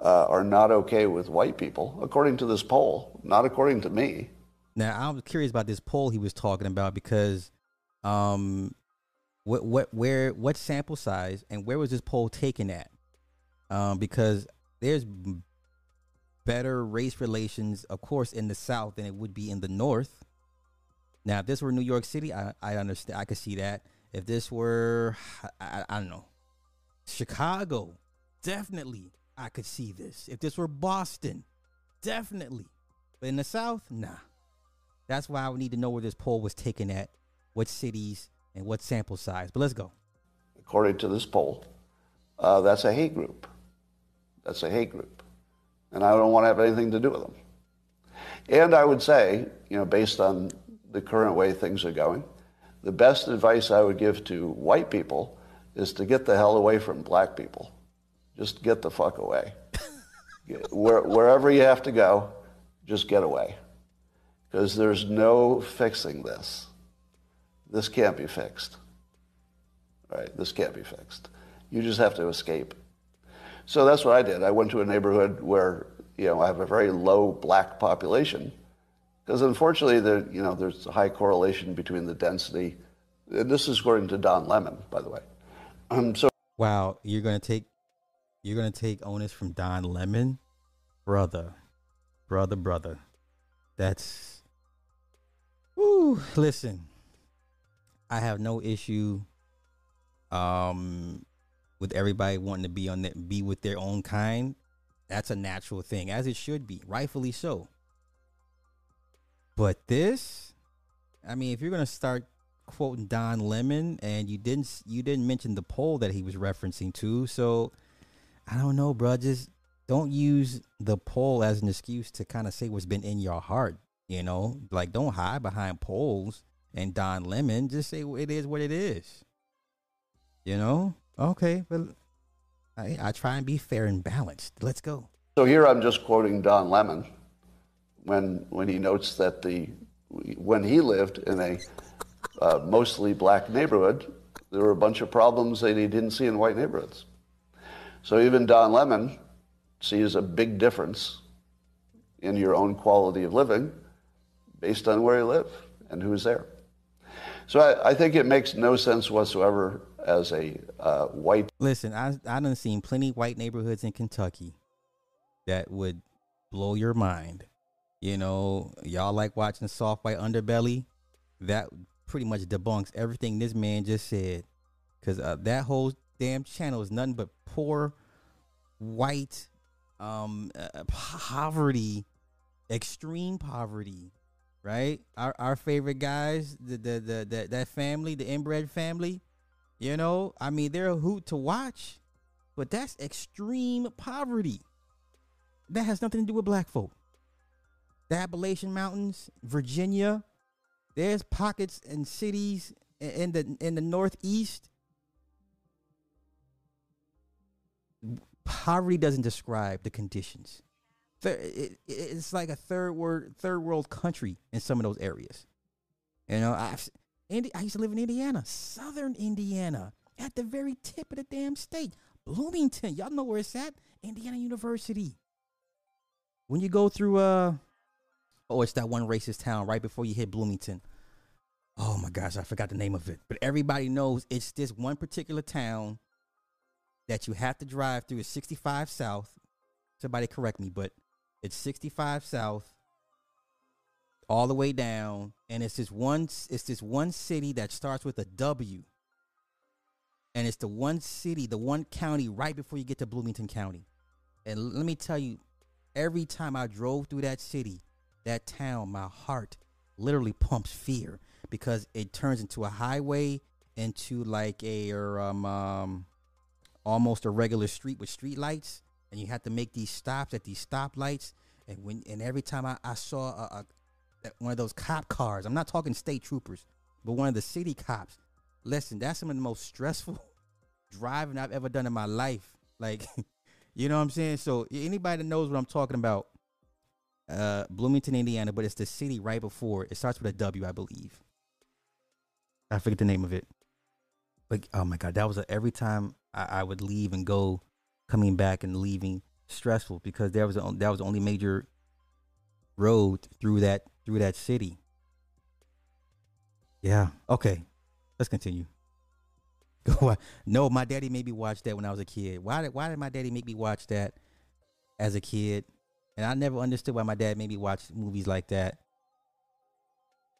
uh, are not okay with white people, according to this poll, not according to me. Now I was curious about this poll he was talking about because, um, what what where what sample size and where was this poll taken at? Um, because there's better race relations, of course, in the South than it would be in the North. Now, if this were New York City, I I understand. I could see that. If this were, I, I don't know, Chicago, definitely I could see this. If this were Boston, definitely. But in the South, nah. That's why I would need to know where this poll was taken at, what cities and what sample size. But let's go. according to this poll, uh, that's a hate group. That's a hate group. And I don't want to have anything to do with them. And I would say, you know, based on the current way things are going, the best advice I would give to white people is to get the hell away from black people. Just get the fuck away. Where, wherever you have to go, just get away. Because there's no fixing this. This can't be fixed. Right? This can't be fixed. You just have to escape. So that's what I did. I went to a neighborhood where you know I have a very low black population, because unfortunately there you know there's a high correlation between the density. And this is according to Don Lemon, by the way. Um, so Wow, you're gonna take you're gonna take onus from Don Lemon, brother, brother, brother. That's Listen, I have no issue um with everybody wanting to be on that be with their own kind. That's a natural thing, as it should be, rightfully so. But this, I mean, if you're gonna start quoting Don Lemon, and you didn't you didn't mention the poll that he was referencing to, so I don't know, bro. Just don't use the poll as an excuse to kind of say what's been in your heart. You know, like don't hide behind polls and Don Lemon. Just say it is what it is. You know, okay, but I, I try and be fair and balanced. Let's go. So here I'm just quoting Don Lemon when when he notes that the when he lived in a uh, mostly black neighborhood, there were a bunch of problems that he didn't see in white neighborhoods. So even Don Lemon sees a big difference in your own quality of living based on where you live and who's there. So I, I think it makes no sense whatsoever as a uh, white Listen, I I done seen plenty white neighborhoods in Kentucky that would blow your mind. You know, y'all like watching Soft White Underbelly. That pretty much debunks everything this man just said, because uh, that whole damn channel is nothing but poor white um uh, poverty, extreme poverty. Right, our our favorite guys, the the the, the that family, the inbred family, you know, I mean, they're a hoot to watch, but that's extreme poverty. That has nothing to do with black folk. The Appalachian Mountains, Virginia, there's pockets and cities in the in the Northeast. Poverty doesn't describe the conditions. It's like a third world third world country in some of those areas. You know, I've, Indi- I used to live in Indiana, southern Indiana, at the very tip of the damn state. Bloomington, y'all know where it's at? Indiana University. When you go through, uh, oh, it's that one racist town right before you hit Bloomington. Oh my gosh, I forgot the name of it. But everybody knows it's this one particular town that you have to drive through. It's 65 South. Somebody correct me, but it's 65 South all the way down, and it's this one it's this one city that starts with a W. And it's the one city, the one county right before you get to Bloomington County. And let me tell you, every time I drove through that city, that town, my heart literally pumps fear because it turns into a highway into like a or, um, um almost a regular street with street lights and you have to make these stops at these stoplights and when and every time I, I saw a, a one of those cop cars. I'm not talking state troopers, but one of the city cops. Listen, that's some of the most stressful driving I've ever done in my life. Like, you know what I'm saying? So anybody that knows what I'm talking about, uh, Bloomington, Indiana, but it's the city right before. It starts with a W, I believe. I forget the name of it. But oh my god, that was a, every time I, I would leave and go, coming back and leaving stressful because there was a, that was the only major road through that through that city. Yeah. Okay. Let's continue. Go. No, my daddy made me watch that when I was a kid. Why did Why did my daddy make me watch that as a kid? And I never understood why my dad made me watch movies like that.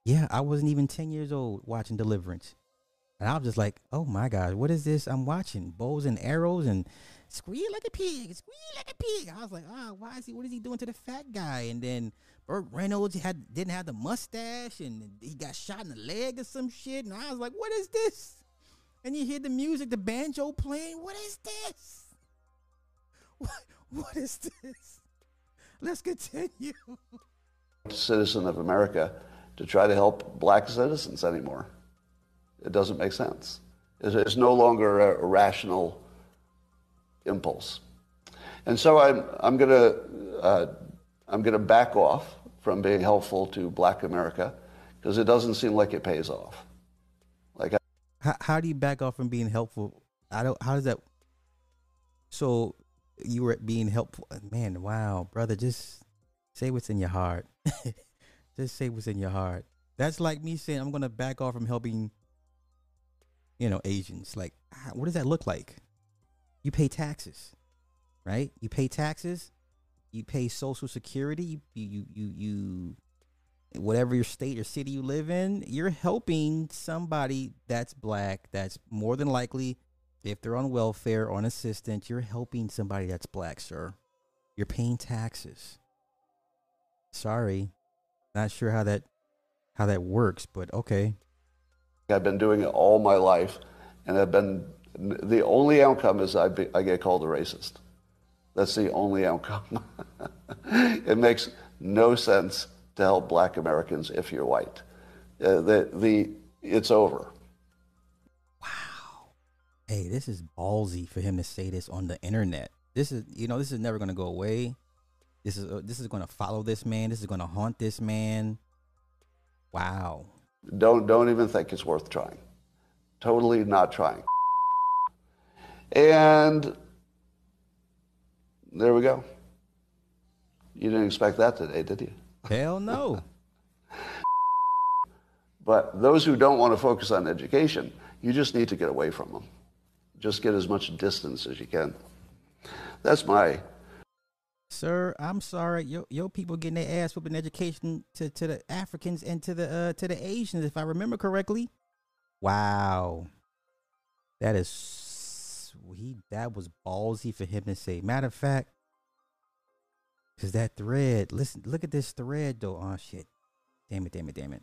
Yeah, I wasn't even 10 years old watching Deliverance. And I was just like, oh my God, what is this I'm watching? Bows and arrows and squeal like a pig, squeal like a pig. I was like, ah, why is he, what is he doing to the fat guy? And then Burt Reynolds had didn't have the mustache and he got shot in the leg or some shit. And I was like, what is this? And you hear the music, the banjo playing. What is this? What, what is this? Let's continue. citizen of America to try to help black citizens anymore. It doesn't make sense. It's, no longer a, rational impulse. And so I'm, I'm going to uh, I'm going to back off from being helpful to black America because it doesn't seem like it pays off. Like, How, how do you back off from being helpful? I don't. How does that? So you were being helpful, man. Wow, brother, just say what's in your heart. just say what's in your heart. That's like me saying I'm gonna back off from helping. You know, Asians. Like, ah, what does that look like? You pay taxes, right? You pay taxes. You pay Social Security. You you you you whatever your state or city you live in, you're helping somebody that's black, that's more than likely, if they're on welfare, or on assistance, you're helping somebody that's black, sir. You're paying taxes. Sorry. Not sure how that how that works, but okay. I've been doing it all my life, and I've been the only outcome is I, be, I get called a racist. That's the only outcome. it makes no sense to help black Americans if you're white. Uh, the, the, it's over. Wow. Hey, this is ballsy for him to say this on the internet. This is, you know, this is never going to go away. This is uh, this is going to follow this man. This is going to haunt this man. Wow. Don't, don't even think it's worth trying. Totally not trying. And there we go. You didn't expect that today, did you? Hell no. But those who don't want to focus on education, you just need to get away from them. Just get as much distance as you can. That's my Sir, I'm sorry. Yo, yo, people getting their ass whooped in education to, to the Africans and to the uh, to the Asians, if I remember correctly. Wow, that is he. That was ballsy for him to say. Matter of fact, cause that thread. Listen, look at this thread though. Oh shit! Damn it! Damn it! Damn it!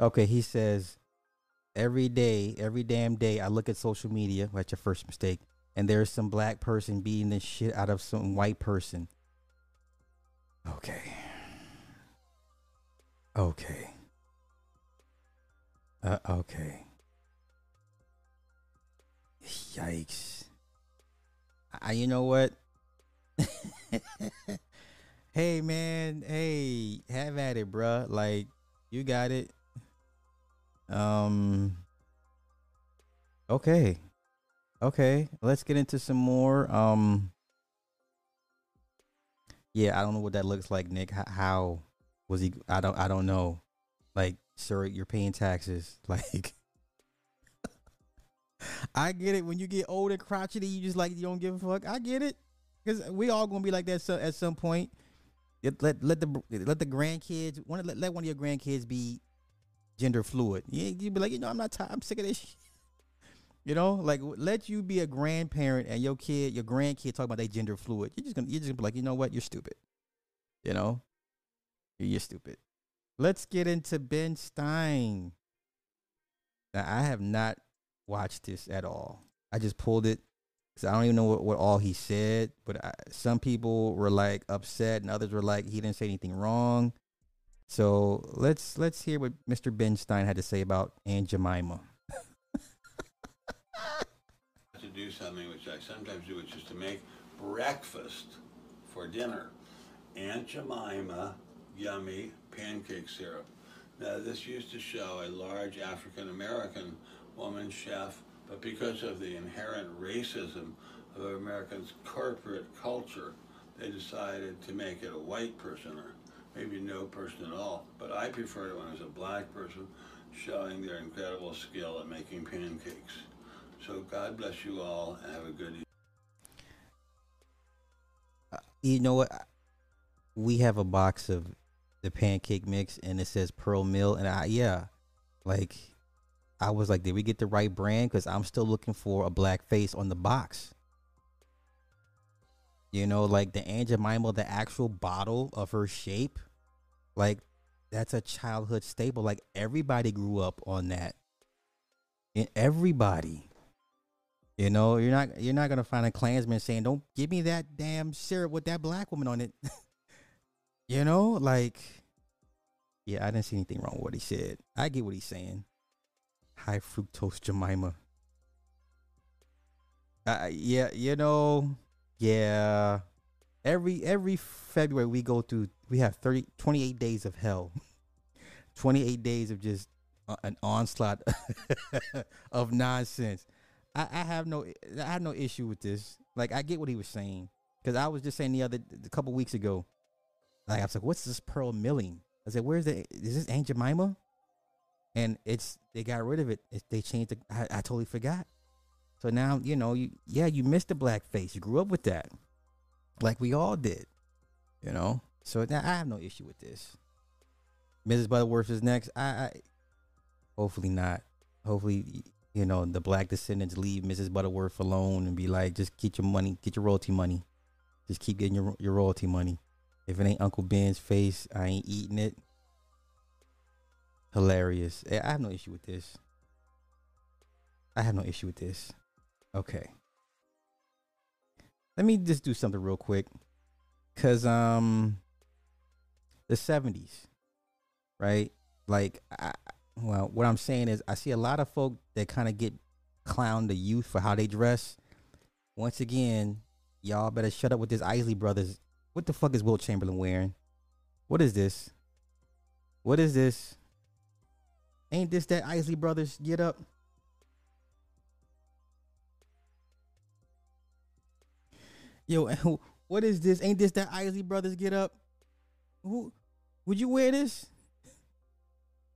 Okay, he says every day, every damn day, I look at social media. That's your first mistake and there's some black person beating the shit out of some white person. Okay. Okay. Uh, okay. Yikes. I, you know what? hey man, hey, have at it, bruh. Like, you got it. Um. Okay. Okay, let's get into some more. Um, yeah, I don't know what that looks like, Nick. How, how was he? I don't. I don't know. Like, sir, you're paying taxes. Like, I get it. When you get old and crotchety, you just like you don't give a fuck. I get it, because we all gonna be like that so, at some point. Let, let the let the grandkids one let, let one of your grandkids be gender fluid. Yeah, you be like, you know, I'm not. T- I'm sick of this. Shit. You know, like let you be a grandparent and your kid, your grandkid talk about they gender fluid. You're just gonna you're just gonna be like, you know what, you're stupid. You know? You're stupid. Let's get into Ben Stein. Now I have not watched this at all. I just pulled it because I don't even know what, what all he said. But I, some people were like upset, and others were like he didn't say anything wrong. So let's let's hear what Mr. Ben Stein had to say about Aunt Jemima. Do something which I sometimes do, which is to make breakfast for dinner. Aunt Jemima yummy pancake syrup. Now this used to show a large African American woman chef, but because of the inherent racism of Americans' corporate culture, they decided to make it a white person or maybe no person at all. But I preferred it when it was a black person showing their incredible skill at making pancakes. So God bless you all and have a good evening. Uh, you know what? We have a box of the pancake mix and it says Pearl Mill and I yeah, like I was like, did we get the right brand? Because I'm still looking for a black face on the box. You know, like the Aunt Jemima, the actual bottle of her shape, like that's a childhood staple. Like everybody grew up on that. And everybody. You know, you're not you're not gonna find a Klansman saying, "Don't give me that damn syrup with that black woman on it." you know, like, yeah, I didn't see anything wrong with what he said. I get what he's saying. High fructose Jemima. Uh, yeah, you know, yeah. Every every February we go through, we have 30, 28 days of hell. 28 days of just uh, an onslaught of nonsense. I, I have no I have no issue with this. Like I get what he was saying because I was just saying the other a couple weeks ago. Like I was like, "What's this pearl milling?" I said, "Where's the is this Aunt Jemima?" And it's they got rid of it. it they changed it. I, I totally forgot. So now you know you yeah you missed the blackface. You grew up with that, like we all did. You know. So now I have no issue with this. Mrs. Butterworth is next. I, I hopefully not. Hopefully you know, the black descendants leave Mrs. Butterworth alone and be like, just get your money, get your royalty money. Just keep getting your your royalty money. If it ain't Uncle Ben's face, I ain't eating it. Hilarious. I have no issue with this. I have no issue with this. Okay. Let me just do something real quick. Cause um the 70s, right? Like I well, what I'm saying is, I see a lot of folk that kind of get clown the youth for how they dress. Once again, y'all better shut up with this Isley Brothers. What the fuck is Wilt Chamberlain wearing? What is this? What is this? Ain't this that Isley Brothers get up? Yo, what is this? Ain't this that Isley Brothers get up? Who would you wear this?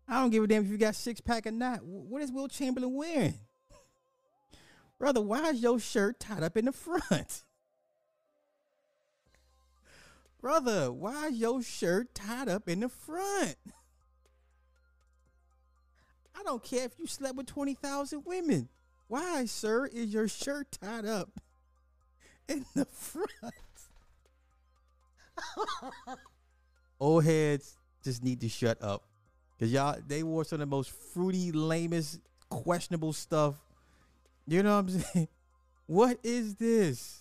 I don't give a damn if you got six pack or not. What is Wilt Chamberlain wearing? Brother, why is your shirt tied up in the front? Brother, why is your shirt tied up in the front? I don't care if you slept with 20,000 women. Why, sir, is your shirt tied up in the front? Old heads just need to shut up. Cause y'all they wore some of the most fruity, lamest, questionable stuff. You know what I'm saying? What is this?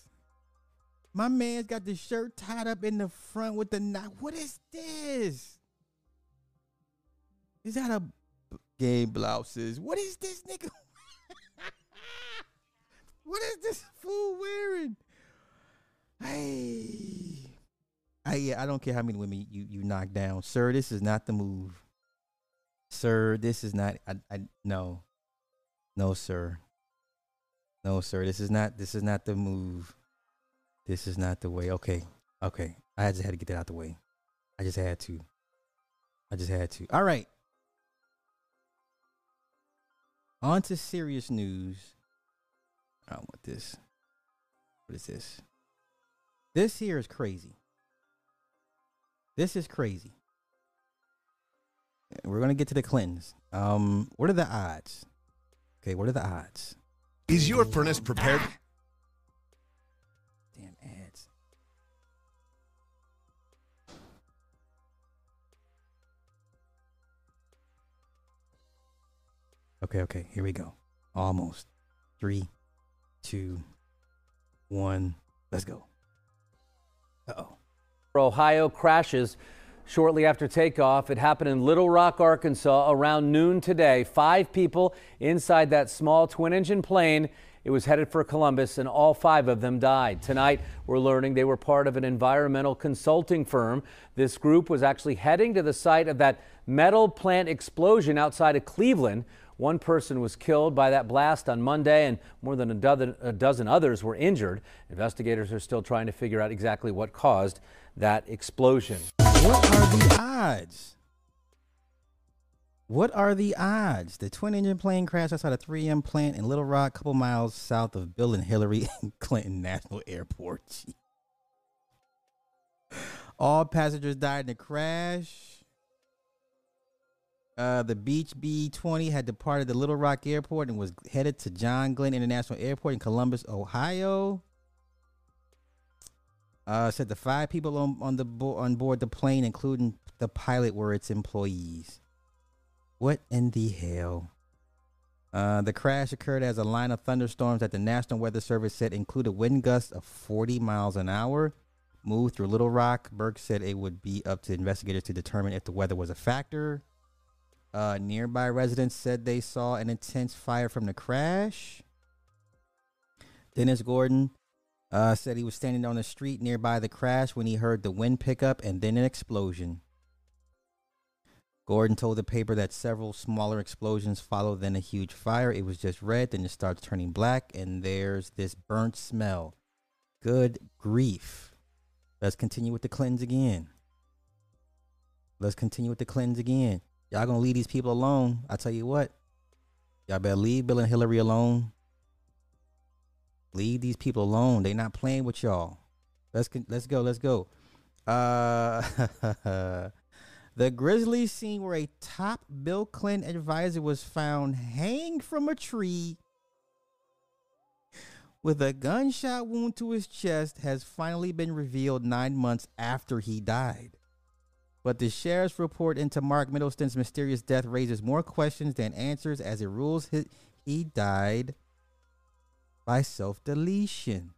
My man's got the shirt tied up in the front with the knot. What is this? Is that a game blouses? What is this nigga? what is this fool wearing? Hey. I yeah, I don't care how many women you, you knock down. Sir, this is not the move sir, this is not. I, I no, no, sir, no, sir. This is not. This is not the move. This is not the way. Okay, okay. I just had to get that out the way. I just had to. I just had to. All right. On to serious news. I don't want this. What is this? This here is crazy. This is crazy. We're gonna get to the Clintons. Um, what are the odds? Okay, what are the odds? Is your furnace prepared? Ah. Damn ads. Okay, okay, here we go. Almost. Three, two, one. Let's go. Uh oh. Ohio crashes shortly after takeoff. It happened in Little Rock, Arkansas around noon today. Five people inside that small twin engine plane. It was headed for Columbus, and all five of them died. Tonight, we're learning they were part of an environmental consulting firm. This group was actually heading to the site of that metal plant explosion outside of Cleveland. One person was killed by that blast on Monday, and more than a dozen, a dozen others were injured. Investigators are still trying to figure out exactly what caused that explosion. What are the odds? What are the odds? The twin engine plane crashed outside a 3M plant in Little Rock, a couple miles south of Bill and Hillary Clinton National Airport. All passengers died in the crash. Uh, the Beech B 20 had departed the Little Rock Airport and was headed to John Glenn International Airport in Columbus, Ohio. Uh, said the five people on, on the bo- on board the plane, including the pilot, were its employees. What in the hell? Uh, the crash occurred as a line of thunderstorms that the National Weather Service said included wind gusts of 40 miles an hour moved through Little Rock. Burke said it would be up to investigators to determine if the weather was a factor. Uh, nearby residents said they saw an intense fire from the crash. Dennis Gordon uh, said he was standing on the street nearby the crash when he heard the wind pick up and then an explosion. Gordon told the paper that several smaller explosions followed, then a huge fire. It was just red, then it starts turning black, and there's this burnt smell. Good grief. Let's continue with the cleanse again. Let's continue with the cleanse again. Y'all gonna leave these people alone. I tell you what. Y'all better leave Bill and Hillary alone. Leave these people alone. They're not playing with y'all. Let's let's go. Let's go. Uh The Grizzlies scene where a top Bill Clinton advisor was found hanging from a tree with a gunshot wound to his chest has finally been revealed nine months after he died. But the sheriff's report into Mark Middleton's mysterious death raises more questions than answers as it rules he, he died by self deletion.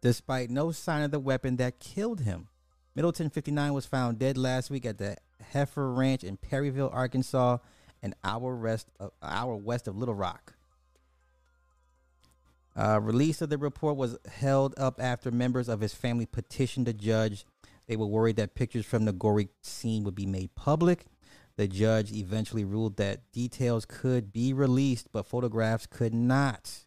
Despite no sign of the weapon that killed him. Middleton 59 was found dead last week at the Heifer Ranch in Perryville, Arkansas, an hour west of, hour west of Little Rock. Uh, release of the report was held up after members of his family petitioned the judge. They were worried that pictures from the gory scene would be made public. The judge eventually ruled that details could be released, but photographs could not.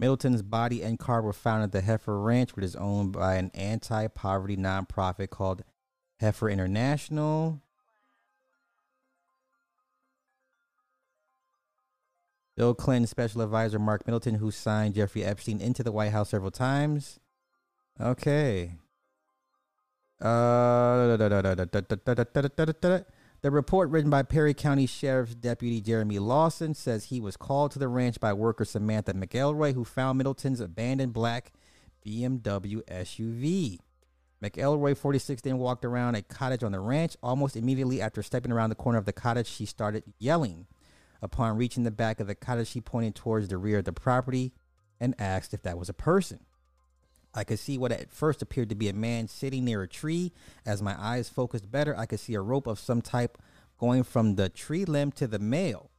Middleton's body and car were found at the Heifer Ranch, which is owned by an anti poverty nonprofit called Heifer International. Bill Clinton's special advisor, Mark Middleton, who signed Jeffrey Epstein into the White House several times. Okay. Uh, the report written by Perry County Sheriff's Deputy Jeremy Lawson says he was called to the ranch by worker Samantha McElroy, who found Middleton's abandoned black BMW SUV. McElroy, 46, then walked around a cottage on the ranch. Almost immediately after stepping around the corner of the cottage, she started yelling. Upon reaching the back of the cottage, she pointed towards the rear of the property and asked if that was a person. I could see what at first appeared to be a man sitting near a tree. As my eyes focused better, I could see a rope of some type going from the tree limb to the male.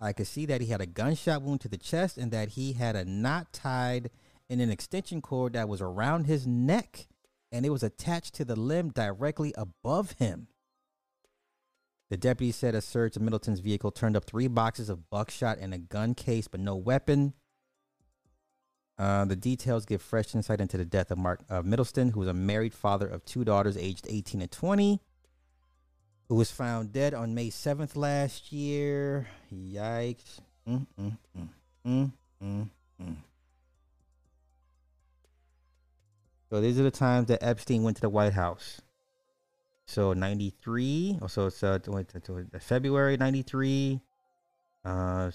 I could see that he had a gunshot wound to the chest and that he had a knot tied in an extension cord that was around his neck and it was attached to the limb directly above him. The deputy said a search of Middleton's vehicle turned up three boxes of buckshot and a gun case, but no weapon. Uh, the details give fresh insight into the death of Mark uh, Middleton, who was a married father of two daughters aged 18 and 20, who was found dead on May 7th last year. Yikes. Mm, mm, mm, mm, mm, mm. So these are the times that Epstein went to the White House. So 93, so it's uh, February 93, uh,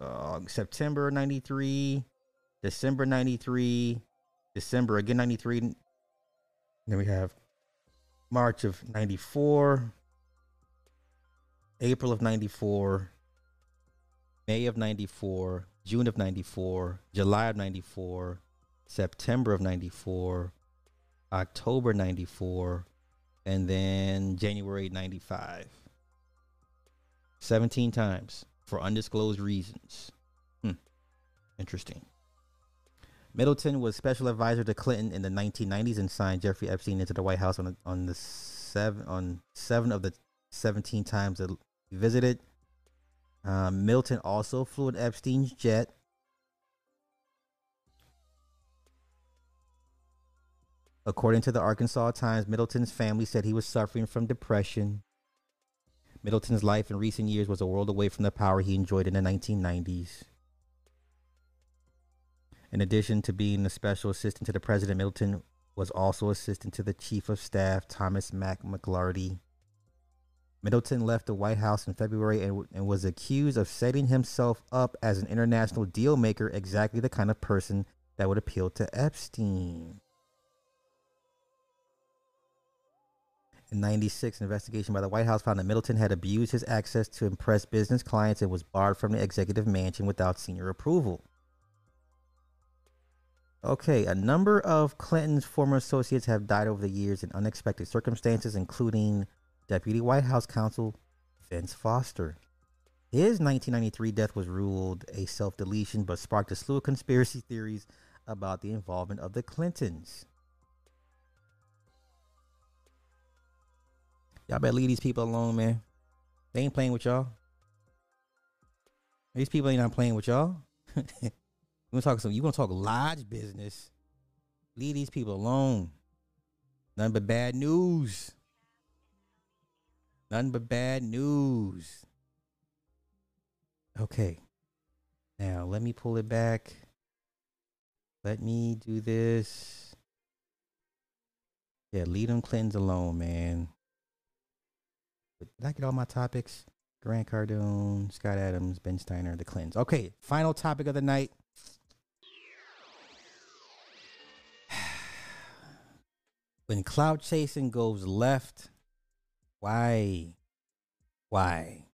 uh, September 93, December 93, December again 93. Then we have March of 94, April of 94, May of 94, June of 94, July of 94, September of 94, October 94, and then January 95. 17 times for undisclosed reasons. Hmm. Interesting. Middleton was special advisor to Clinton in the 1990s and signed Jeffrey Epstein into the White House on on the seven on seven of the 17 times that he visited. Uh, Milton also flew in Epstein's jet. According to the Arkansas Times, Middleton's family said he was suffering from depression. Middleton's life in recent years was a world away from the power he enjoyed in the 1990s. In addition to being a special assistant to the president, Middleton was also assistant to the chief of staff, Thomas Mack McLarty. Middleton left the White House in February and, and was accused of setting himself up as an international deal maker, exactly the kind of person that would appeal to Epstein. In 96, an investigation by the White House found that Middleton had abused his access to impress business clients and was barred from the executive mansion without senior approval. Okay, a number of Clinton's former associates have died over the years in unexpected circumstances, including Deputy White House counsel Vince Foster. His 1993 death was ruled a self deletion, but sparked a slew of conspiracy theories about the involvement of the Clintons. Y'all better leave these people alone, man. They ain't playing with y'all. These people ain't not playing with y'all. you wanna talk some you wanna talk lodge business. Leave these people alone. Nothing but bad news. Nothing but bad news. Okay. Now let me pull it back. Let me do this. Yeah, leave them Clintons alone, man. Did I get all my topics? Grant Cardone, Scott Adams, Ben Steiner, the Clintons. Okay, final topic of the night. when cloud chasing goes left, why? Why?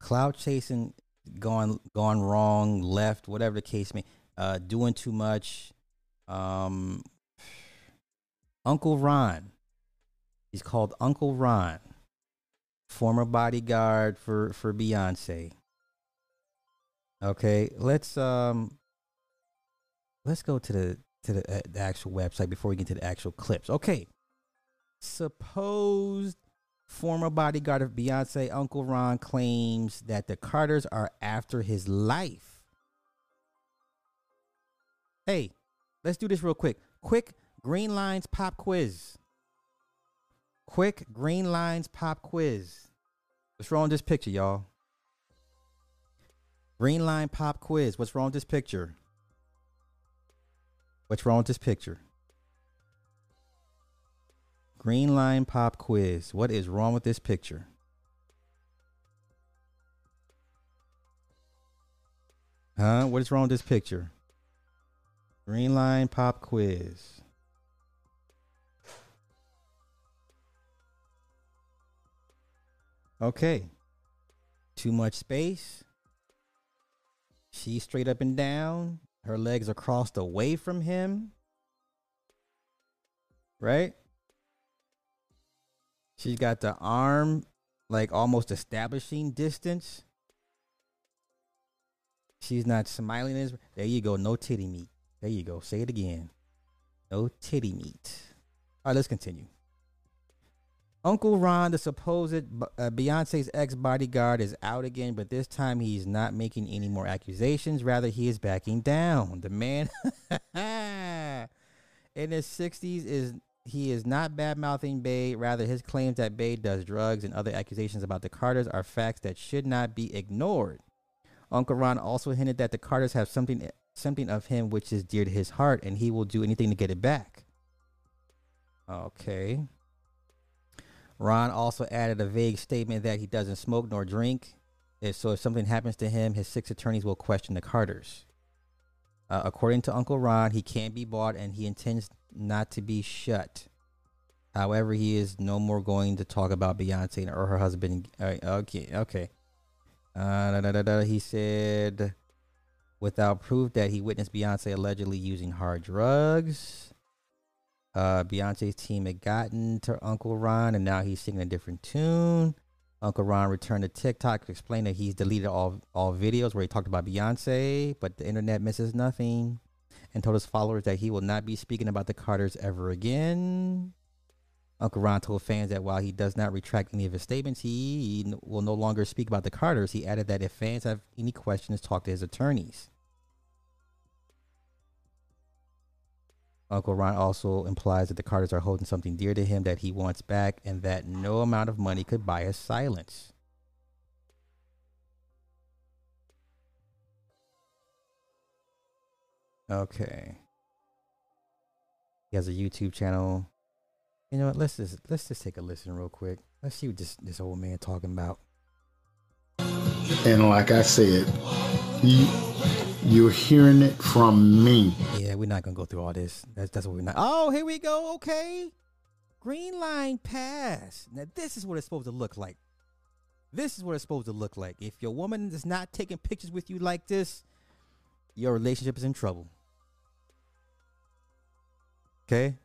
Cloud chasing gone gone wrong, left, whatever the case may uh doing too much. Um Uncle Ron. He's called Uncle Ron. Former bodyguard for for Beyonce. Okay, let's um let's go to the to the, uh, the actual website before we get to the actual clips. Okay. Supposed former bodyguard of Beyonce, Uncle Ron, claims that the Carters are after his life. Hey, let's do this real quick. Quick Green Lines pop quiz. Quick Green Lines pop quiz. What's wrong with this picture, y'all? Green Line pop quiz. What's wrong with this picture? What's wrong with this picture? Green line pop quiz. What is wrong with this picture? Huh? What is wrong with this picture? Green line pop quiz. Okay. Too much space. She's straight up and down. Her legs are crossed away from him. Right? She's got the arm like almost establishing distance. She's not smiling as there you go, no titty meat. There you go. Say it again. No titty meat. All right, let's continue. Uncle Ron, the supposed uh, Beyonce's ex bodyguard, is out again, but this time he's not making any more accusations. Rather, he is backing down. The man in his 60s is he is not bad mouthing Bey. Rather, his claims that Bey does drugs and other accusations about the Carters are facts that should not be ignored. Uncle Ron also hinted that the Carters have something something of him which is dear to his heart, and he will do anything to get it back. Okay. Ron also added a vague statement that he doesn't smoke nor drink. So if something happens to him, his six attorneys will question the Carters. Uh, according to Uncle Ron, he can't be bought and he intends not to be shut. However, he is no more going to talk about Beyonce or her husband. Uh, okay, okay. Uh, da, da, da, he said, without proof that he witnessed Beyonce allegedly using hard drugs. Uh, Beyonce's team had gotten to Uncle Ron, and now he's singing a different tune. Uncle Ron returned to TikTok to explain that he's deleted all all videos where he talked about Beyonce, but the internet misses nothing, and told his followers that he will not be speaking about the Carters ever again. Uncle Ron told fans that while he does not retract any of his statements, he will no longer speak about the Carters. He added that if fans have any questions, talk to his attorneys. Uncle Ron also implies that the Carters are holding something dear to him that he wants back and that no amount of money could buy his silence. Okay. He has a YouTube channel. You know what? Let's just let's just take a listen real quick. Let's see what this this old man talking about. And like I said, you're hearing it from me. Yeah, we're not gonna go through all this. That's that's what we're not. Oh, here we go. Okay, green line pass. Now this is what it's supposed to look like. This is what it's supposed to look like. If your woman is not taking pictures with you like this, your relationship is in trouble. Okay.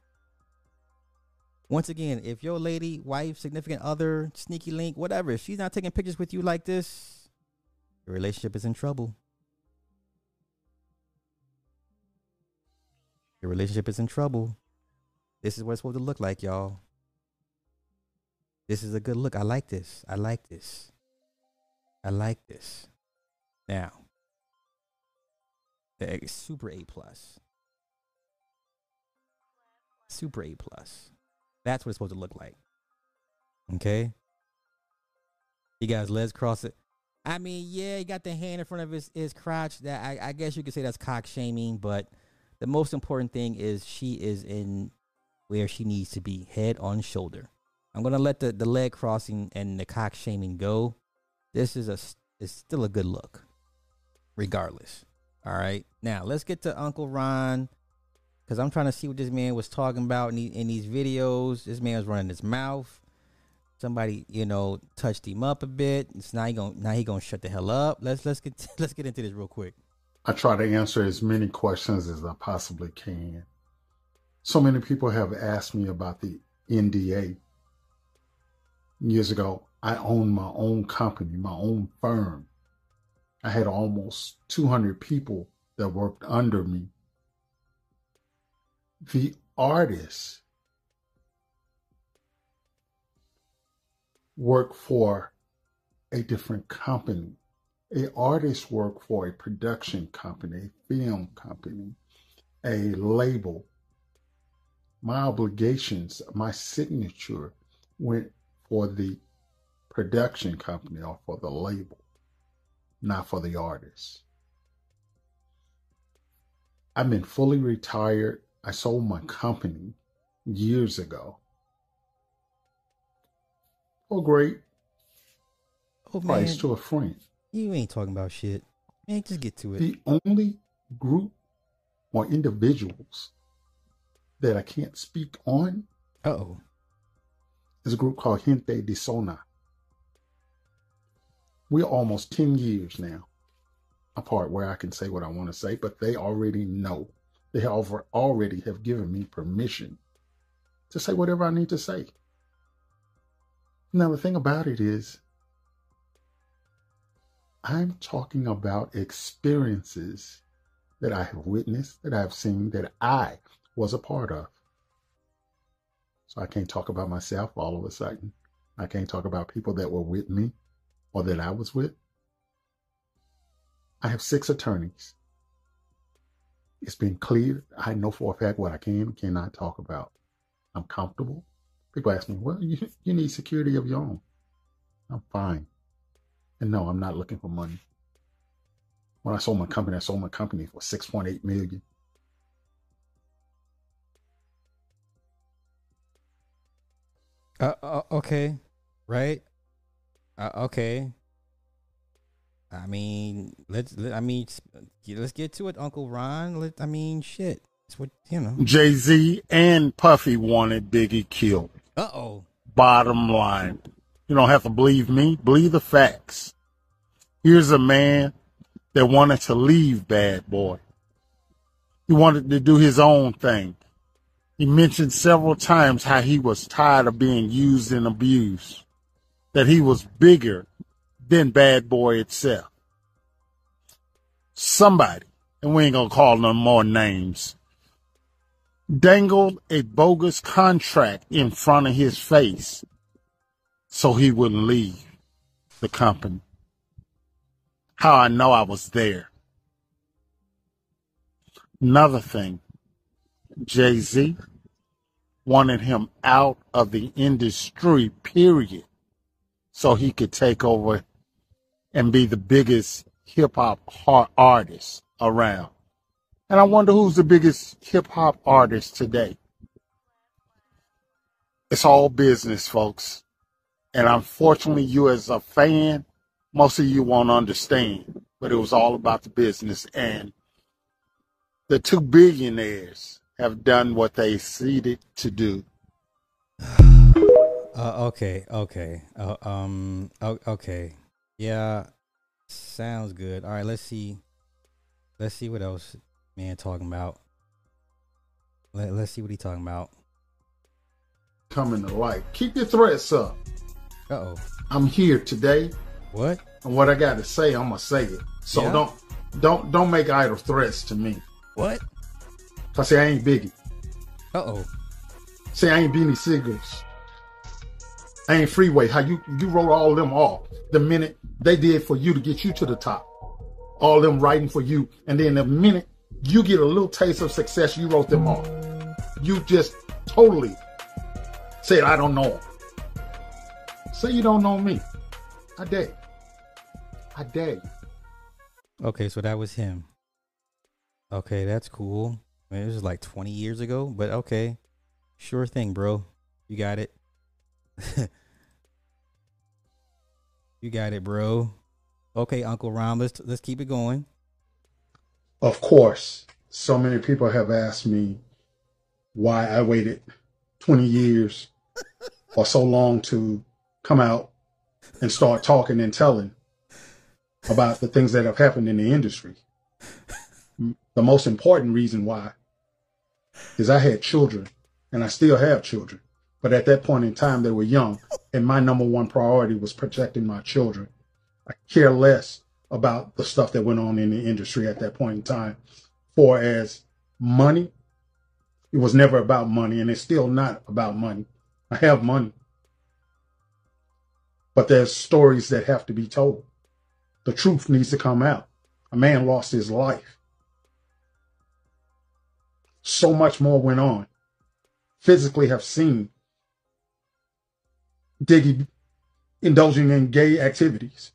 Once again, if your lady, wife, significant other, sneaky link, whatever, if she's not taking pictures with you like this, your relationship is in trouble. Your relationship is in trouble. This is what it's supposed to look like, y'all. This is a good look. I like this. I like this. I like this. Now, the super A plus. Super A plus. That's what it's supposed to look like. Okay. You guys, let's cross it. I mean, yeah, he got the hand in front of his, his crotch. That I, I guess you could say that's cock shaming, but the most important thing is she is in where she needs to be, head on shoulder. I'm gonna let the, the leg crossing and the cock shaming go. This is a is still a good look, regardless. All right, now let's get to Uncle Ron, because I'm trying to see what this man was talking about in, the, in these videos. This man was running his mouth. Somebody, you know, touched him up a bit. It's now he gonna now he gonna shut the hell up. Let's let's get let's get into this real quick. I try to answer as many questions as I possibly can. So many people have asked me about the NDA. Years ago, I owned my own company, my own firm. I had almost 200 people that worked under me. The artists work for a different company. A artist work for a production company, a film company, a label. My obligations, my signature went for the production company or for the label, not for the artist. I've been fully retired. I sold my company years ago. Oh, great Oh price to a friend. You ain't talking about shit. Man, just get to it. The only group or individuals that I can't speak on oh is a group called Gente de Zona. We're almost 10 years now apart where I can say what I want to say, but they already know. They have already have given me permission to say whatever I need to say. Now, the thing about it is, I'm talking about experiences that I have witnessed, that I've seen, that I was a part of. So I can't talk about myself all of a sudden. I can't talk about people that were with me or that I was with. I have six attorneys. It's been clear. I know for a fact what I can and cannot talk about. I'm comfortable. People ask me, well, you, you need security of your own. I'm fine. And no, I'm not looking for money. When I sold my company, I sold my company for 6.8 million. Uh, uh, okay, right? Uh, okay. I mean, let's. Let, I mean, let's get to it, Uncle Ron. Let, I mean, shit. It's what you know. Jay Z and Puffy wanted Biggie killed. Uh oh. Bottom line. You don't have to believe me, believe the facts. Here's a man that wanted to leave Bad Boy. He wanted to do his own thing. He mentioned several times how he was tired of being used and abused, that he was bigger than Bad Boy itself. Somebody, and we ain't gonna call no more names, dangled a bogus contract in front of his face so he wouldn't leave the company. How I know I was there. Another thing, Jay Z wanted him out of the industry, period, so he could take over and be the biggest hip hop artist around. And I wonder who's the biggest hip hop artist today. It's all business, folks. And unfortunately, you as a fan, most of you won't understand, but it was all about the business. And the two billionaires have done what they seeded to do. Uh, okay, okay, uh, um, okay, yeah, sounds good. All right, let's see, let's see what else man talking about. Let, let's see what he talking about. Coming to light. Keep your threats up. Oh. I'm here today. What? And what I got to say, I'm gonna say it. So Yeah? don't don't don't make idle threats to me. What? I say I ain't Biggie. Uh oh. Say I ain't Beanie Sigels. I ain't Freeway. How you you wrote all them off the minute they did for you to get you to the top. All them writing for you, and then the minute you get a little taste of success, you wrote them off. You just totally said, "I don't know." 'em." Say you don't know me. I dare. you. I dare. you. Okay, so that was him. Okay, that's cool. I mean, it was like 20 years ago, but okay. Sure thing, bro. You got it. you got it, bro. Okay, Uncle Ron, let's let's keep it going. Of course, so many people have asked me why I waited 20 years or so long to come out and start talking and telling about the things that have happened in the industry. The most important reason why is I had children and I still have children. But at that point in time, they were young, and my number one priority was protecting my children. I care less about the stuff that went on in the industry at that point in time. For as money, it was never about money, and it's still not about money. I have money, but there's stories that have to be told. The truth needs to come out. A man lost his life. So much more went on. Physically, have seen Diddy indulging in gay activities.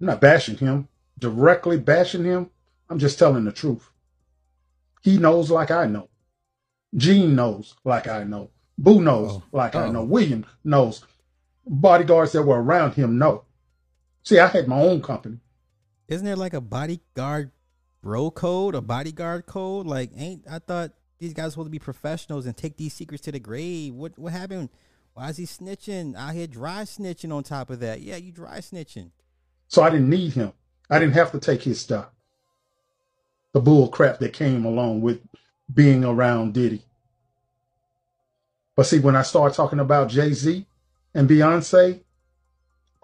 I'm not bashing him, directly bashing him. I'm just telling the truth. He knows like I know. Gene knows like I know. Boo knows oh. like I Oh. know. William knows. Bodyguards that were around him know. See, I had my own company. Isn't there like a bodyguard bro code, a bodyguard code? Like, ain't I thought these guys were supposed to be professionals and take these secrets to the grave? What what happened? Why is he snitching I hear Dry snitching on top of that. Yeah, you dry snitching. So I didn't need him. I didn't have to take his stuff. The bull crap that came along with being around Diddy. But see, when I start talking about Jay Z and Beyonce,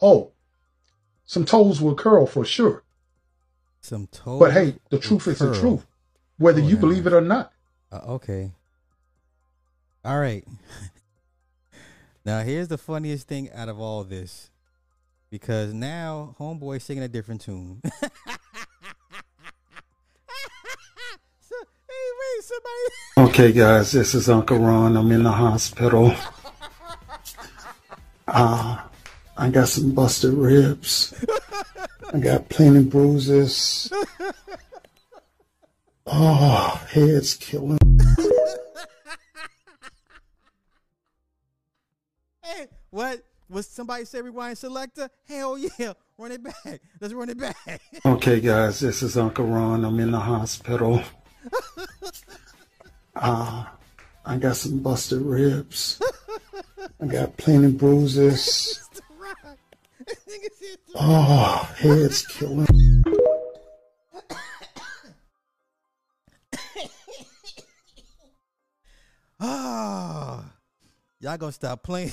oh, some toes will curl for sure. Some toes. But hey, the truth is the truth, whether Oh, you never believe it or not. Uh, okay. All right. now here's the funniest thing out of all this, because now Homeboy singing a different tune. somebody. Okay, guys, this is Uncle Ron. I'm in the hospital. Uh, I got some busted ribs. I got plenty bruises. Oh, head's killing. Hey, what? Was somebody say rewind selector? Hell yeah! Run it back. Let's run it back. Okay, guys, this is Uncle Ron. I'm in the hospital. Uh, I got some busted ribs. I got plenty bruises. Oh, head's killing. Ah, y'all gonna stop playing.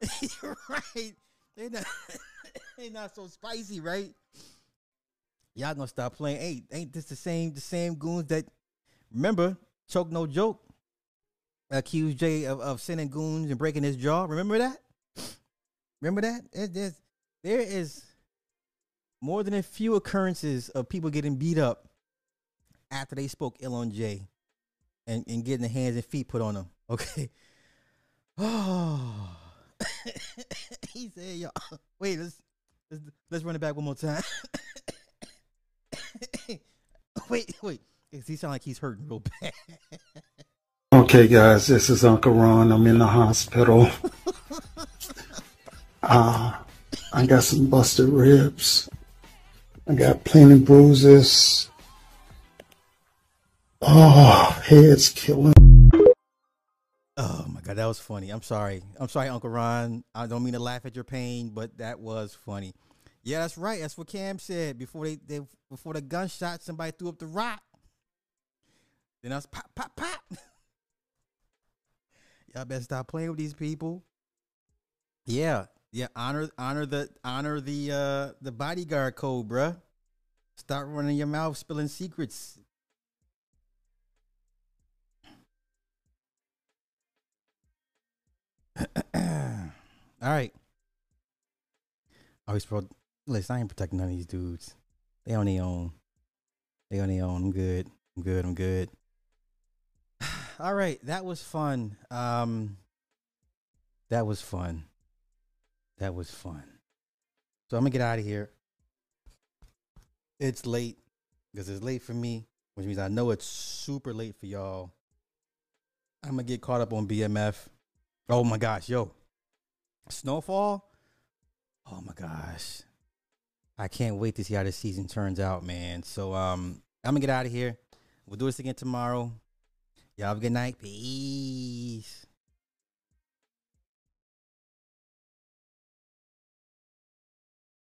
right? They not they not so spicy, right? Y'all gonna stop playing. Ain't ain't this the same the same goons that remember choke no joke accused Jay of, of sending goons and breaking his jaw. Remember that? Remember that? It, there's, there is more than a few occurrences of people getting beat up after they spoke ill on Jay and, and getting the hands and feet put on them. Okay. Oh, he said, "Y'all, wait, let's let's let's run it back one more time." wait, wait. He sound like he's hurting real bad. Okay, guys, this is Uncle Ron. I'm in the hospital. Uh, I got some busted ribs. I got plenty bruises. Oh, head's killing. Oh my god, that was funny. I'm sorry. I'm sorry, Uncle Ron. I don't mean to laugh at your pain, but that was funny. Yeah, that's right. That's what Cam said before they, they before the gunshot. Somebody threw up the rock. Then I was pop pop pop. Y'all better stop playing with these people. Yeah, yeah. Honor honor the honor the uh the bodyguard code, bruh. Start running your mouth, spilling secrets. All right. Always pro. Listen, I ain't protecting none of these dudes. They on their own. They on their own. I'm good. I'm good. I'm good. All right, that was fun. Um, that was fun. That was fun. So I'm gonna get out of here. It's late because it's late for me, which means I know it's super late for y'all. I'm gonna get caught up on BMF. Oh my gosh, yo, snowfall. Oh my gosh, I can't wait to see how this season turns out, man. So um, I'm gonna get out of here. We'll do this again tomorrow. Y'all have a good night. Peace.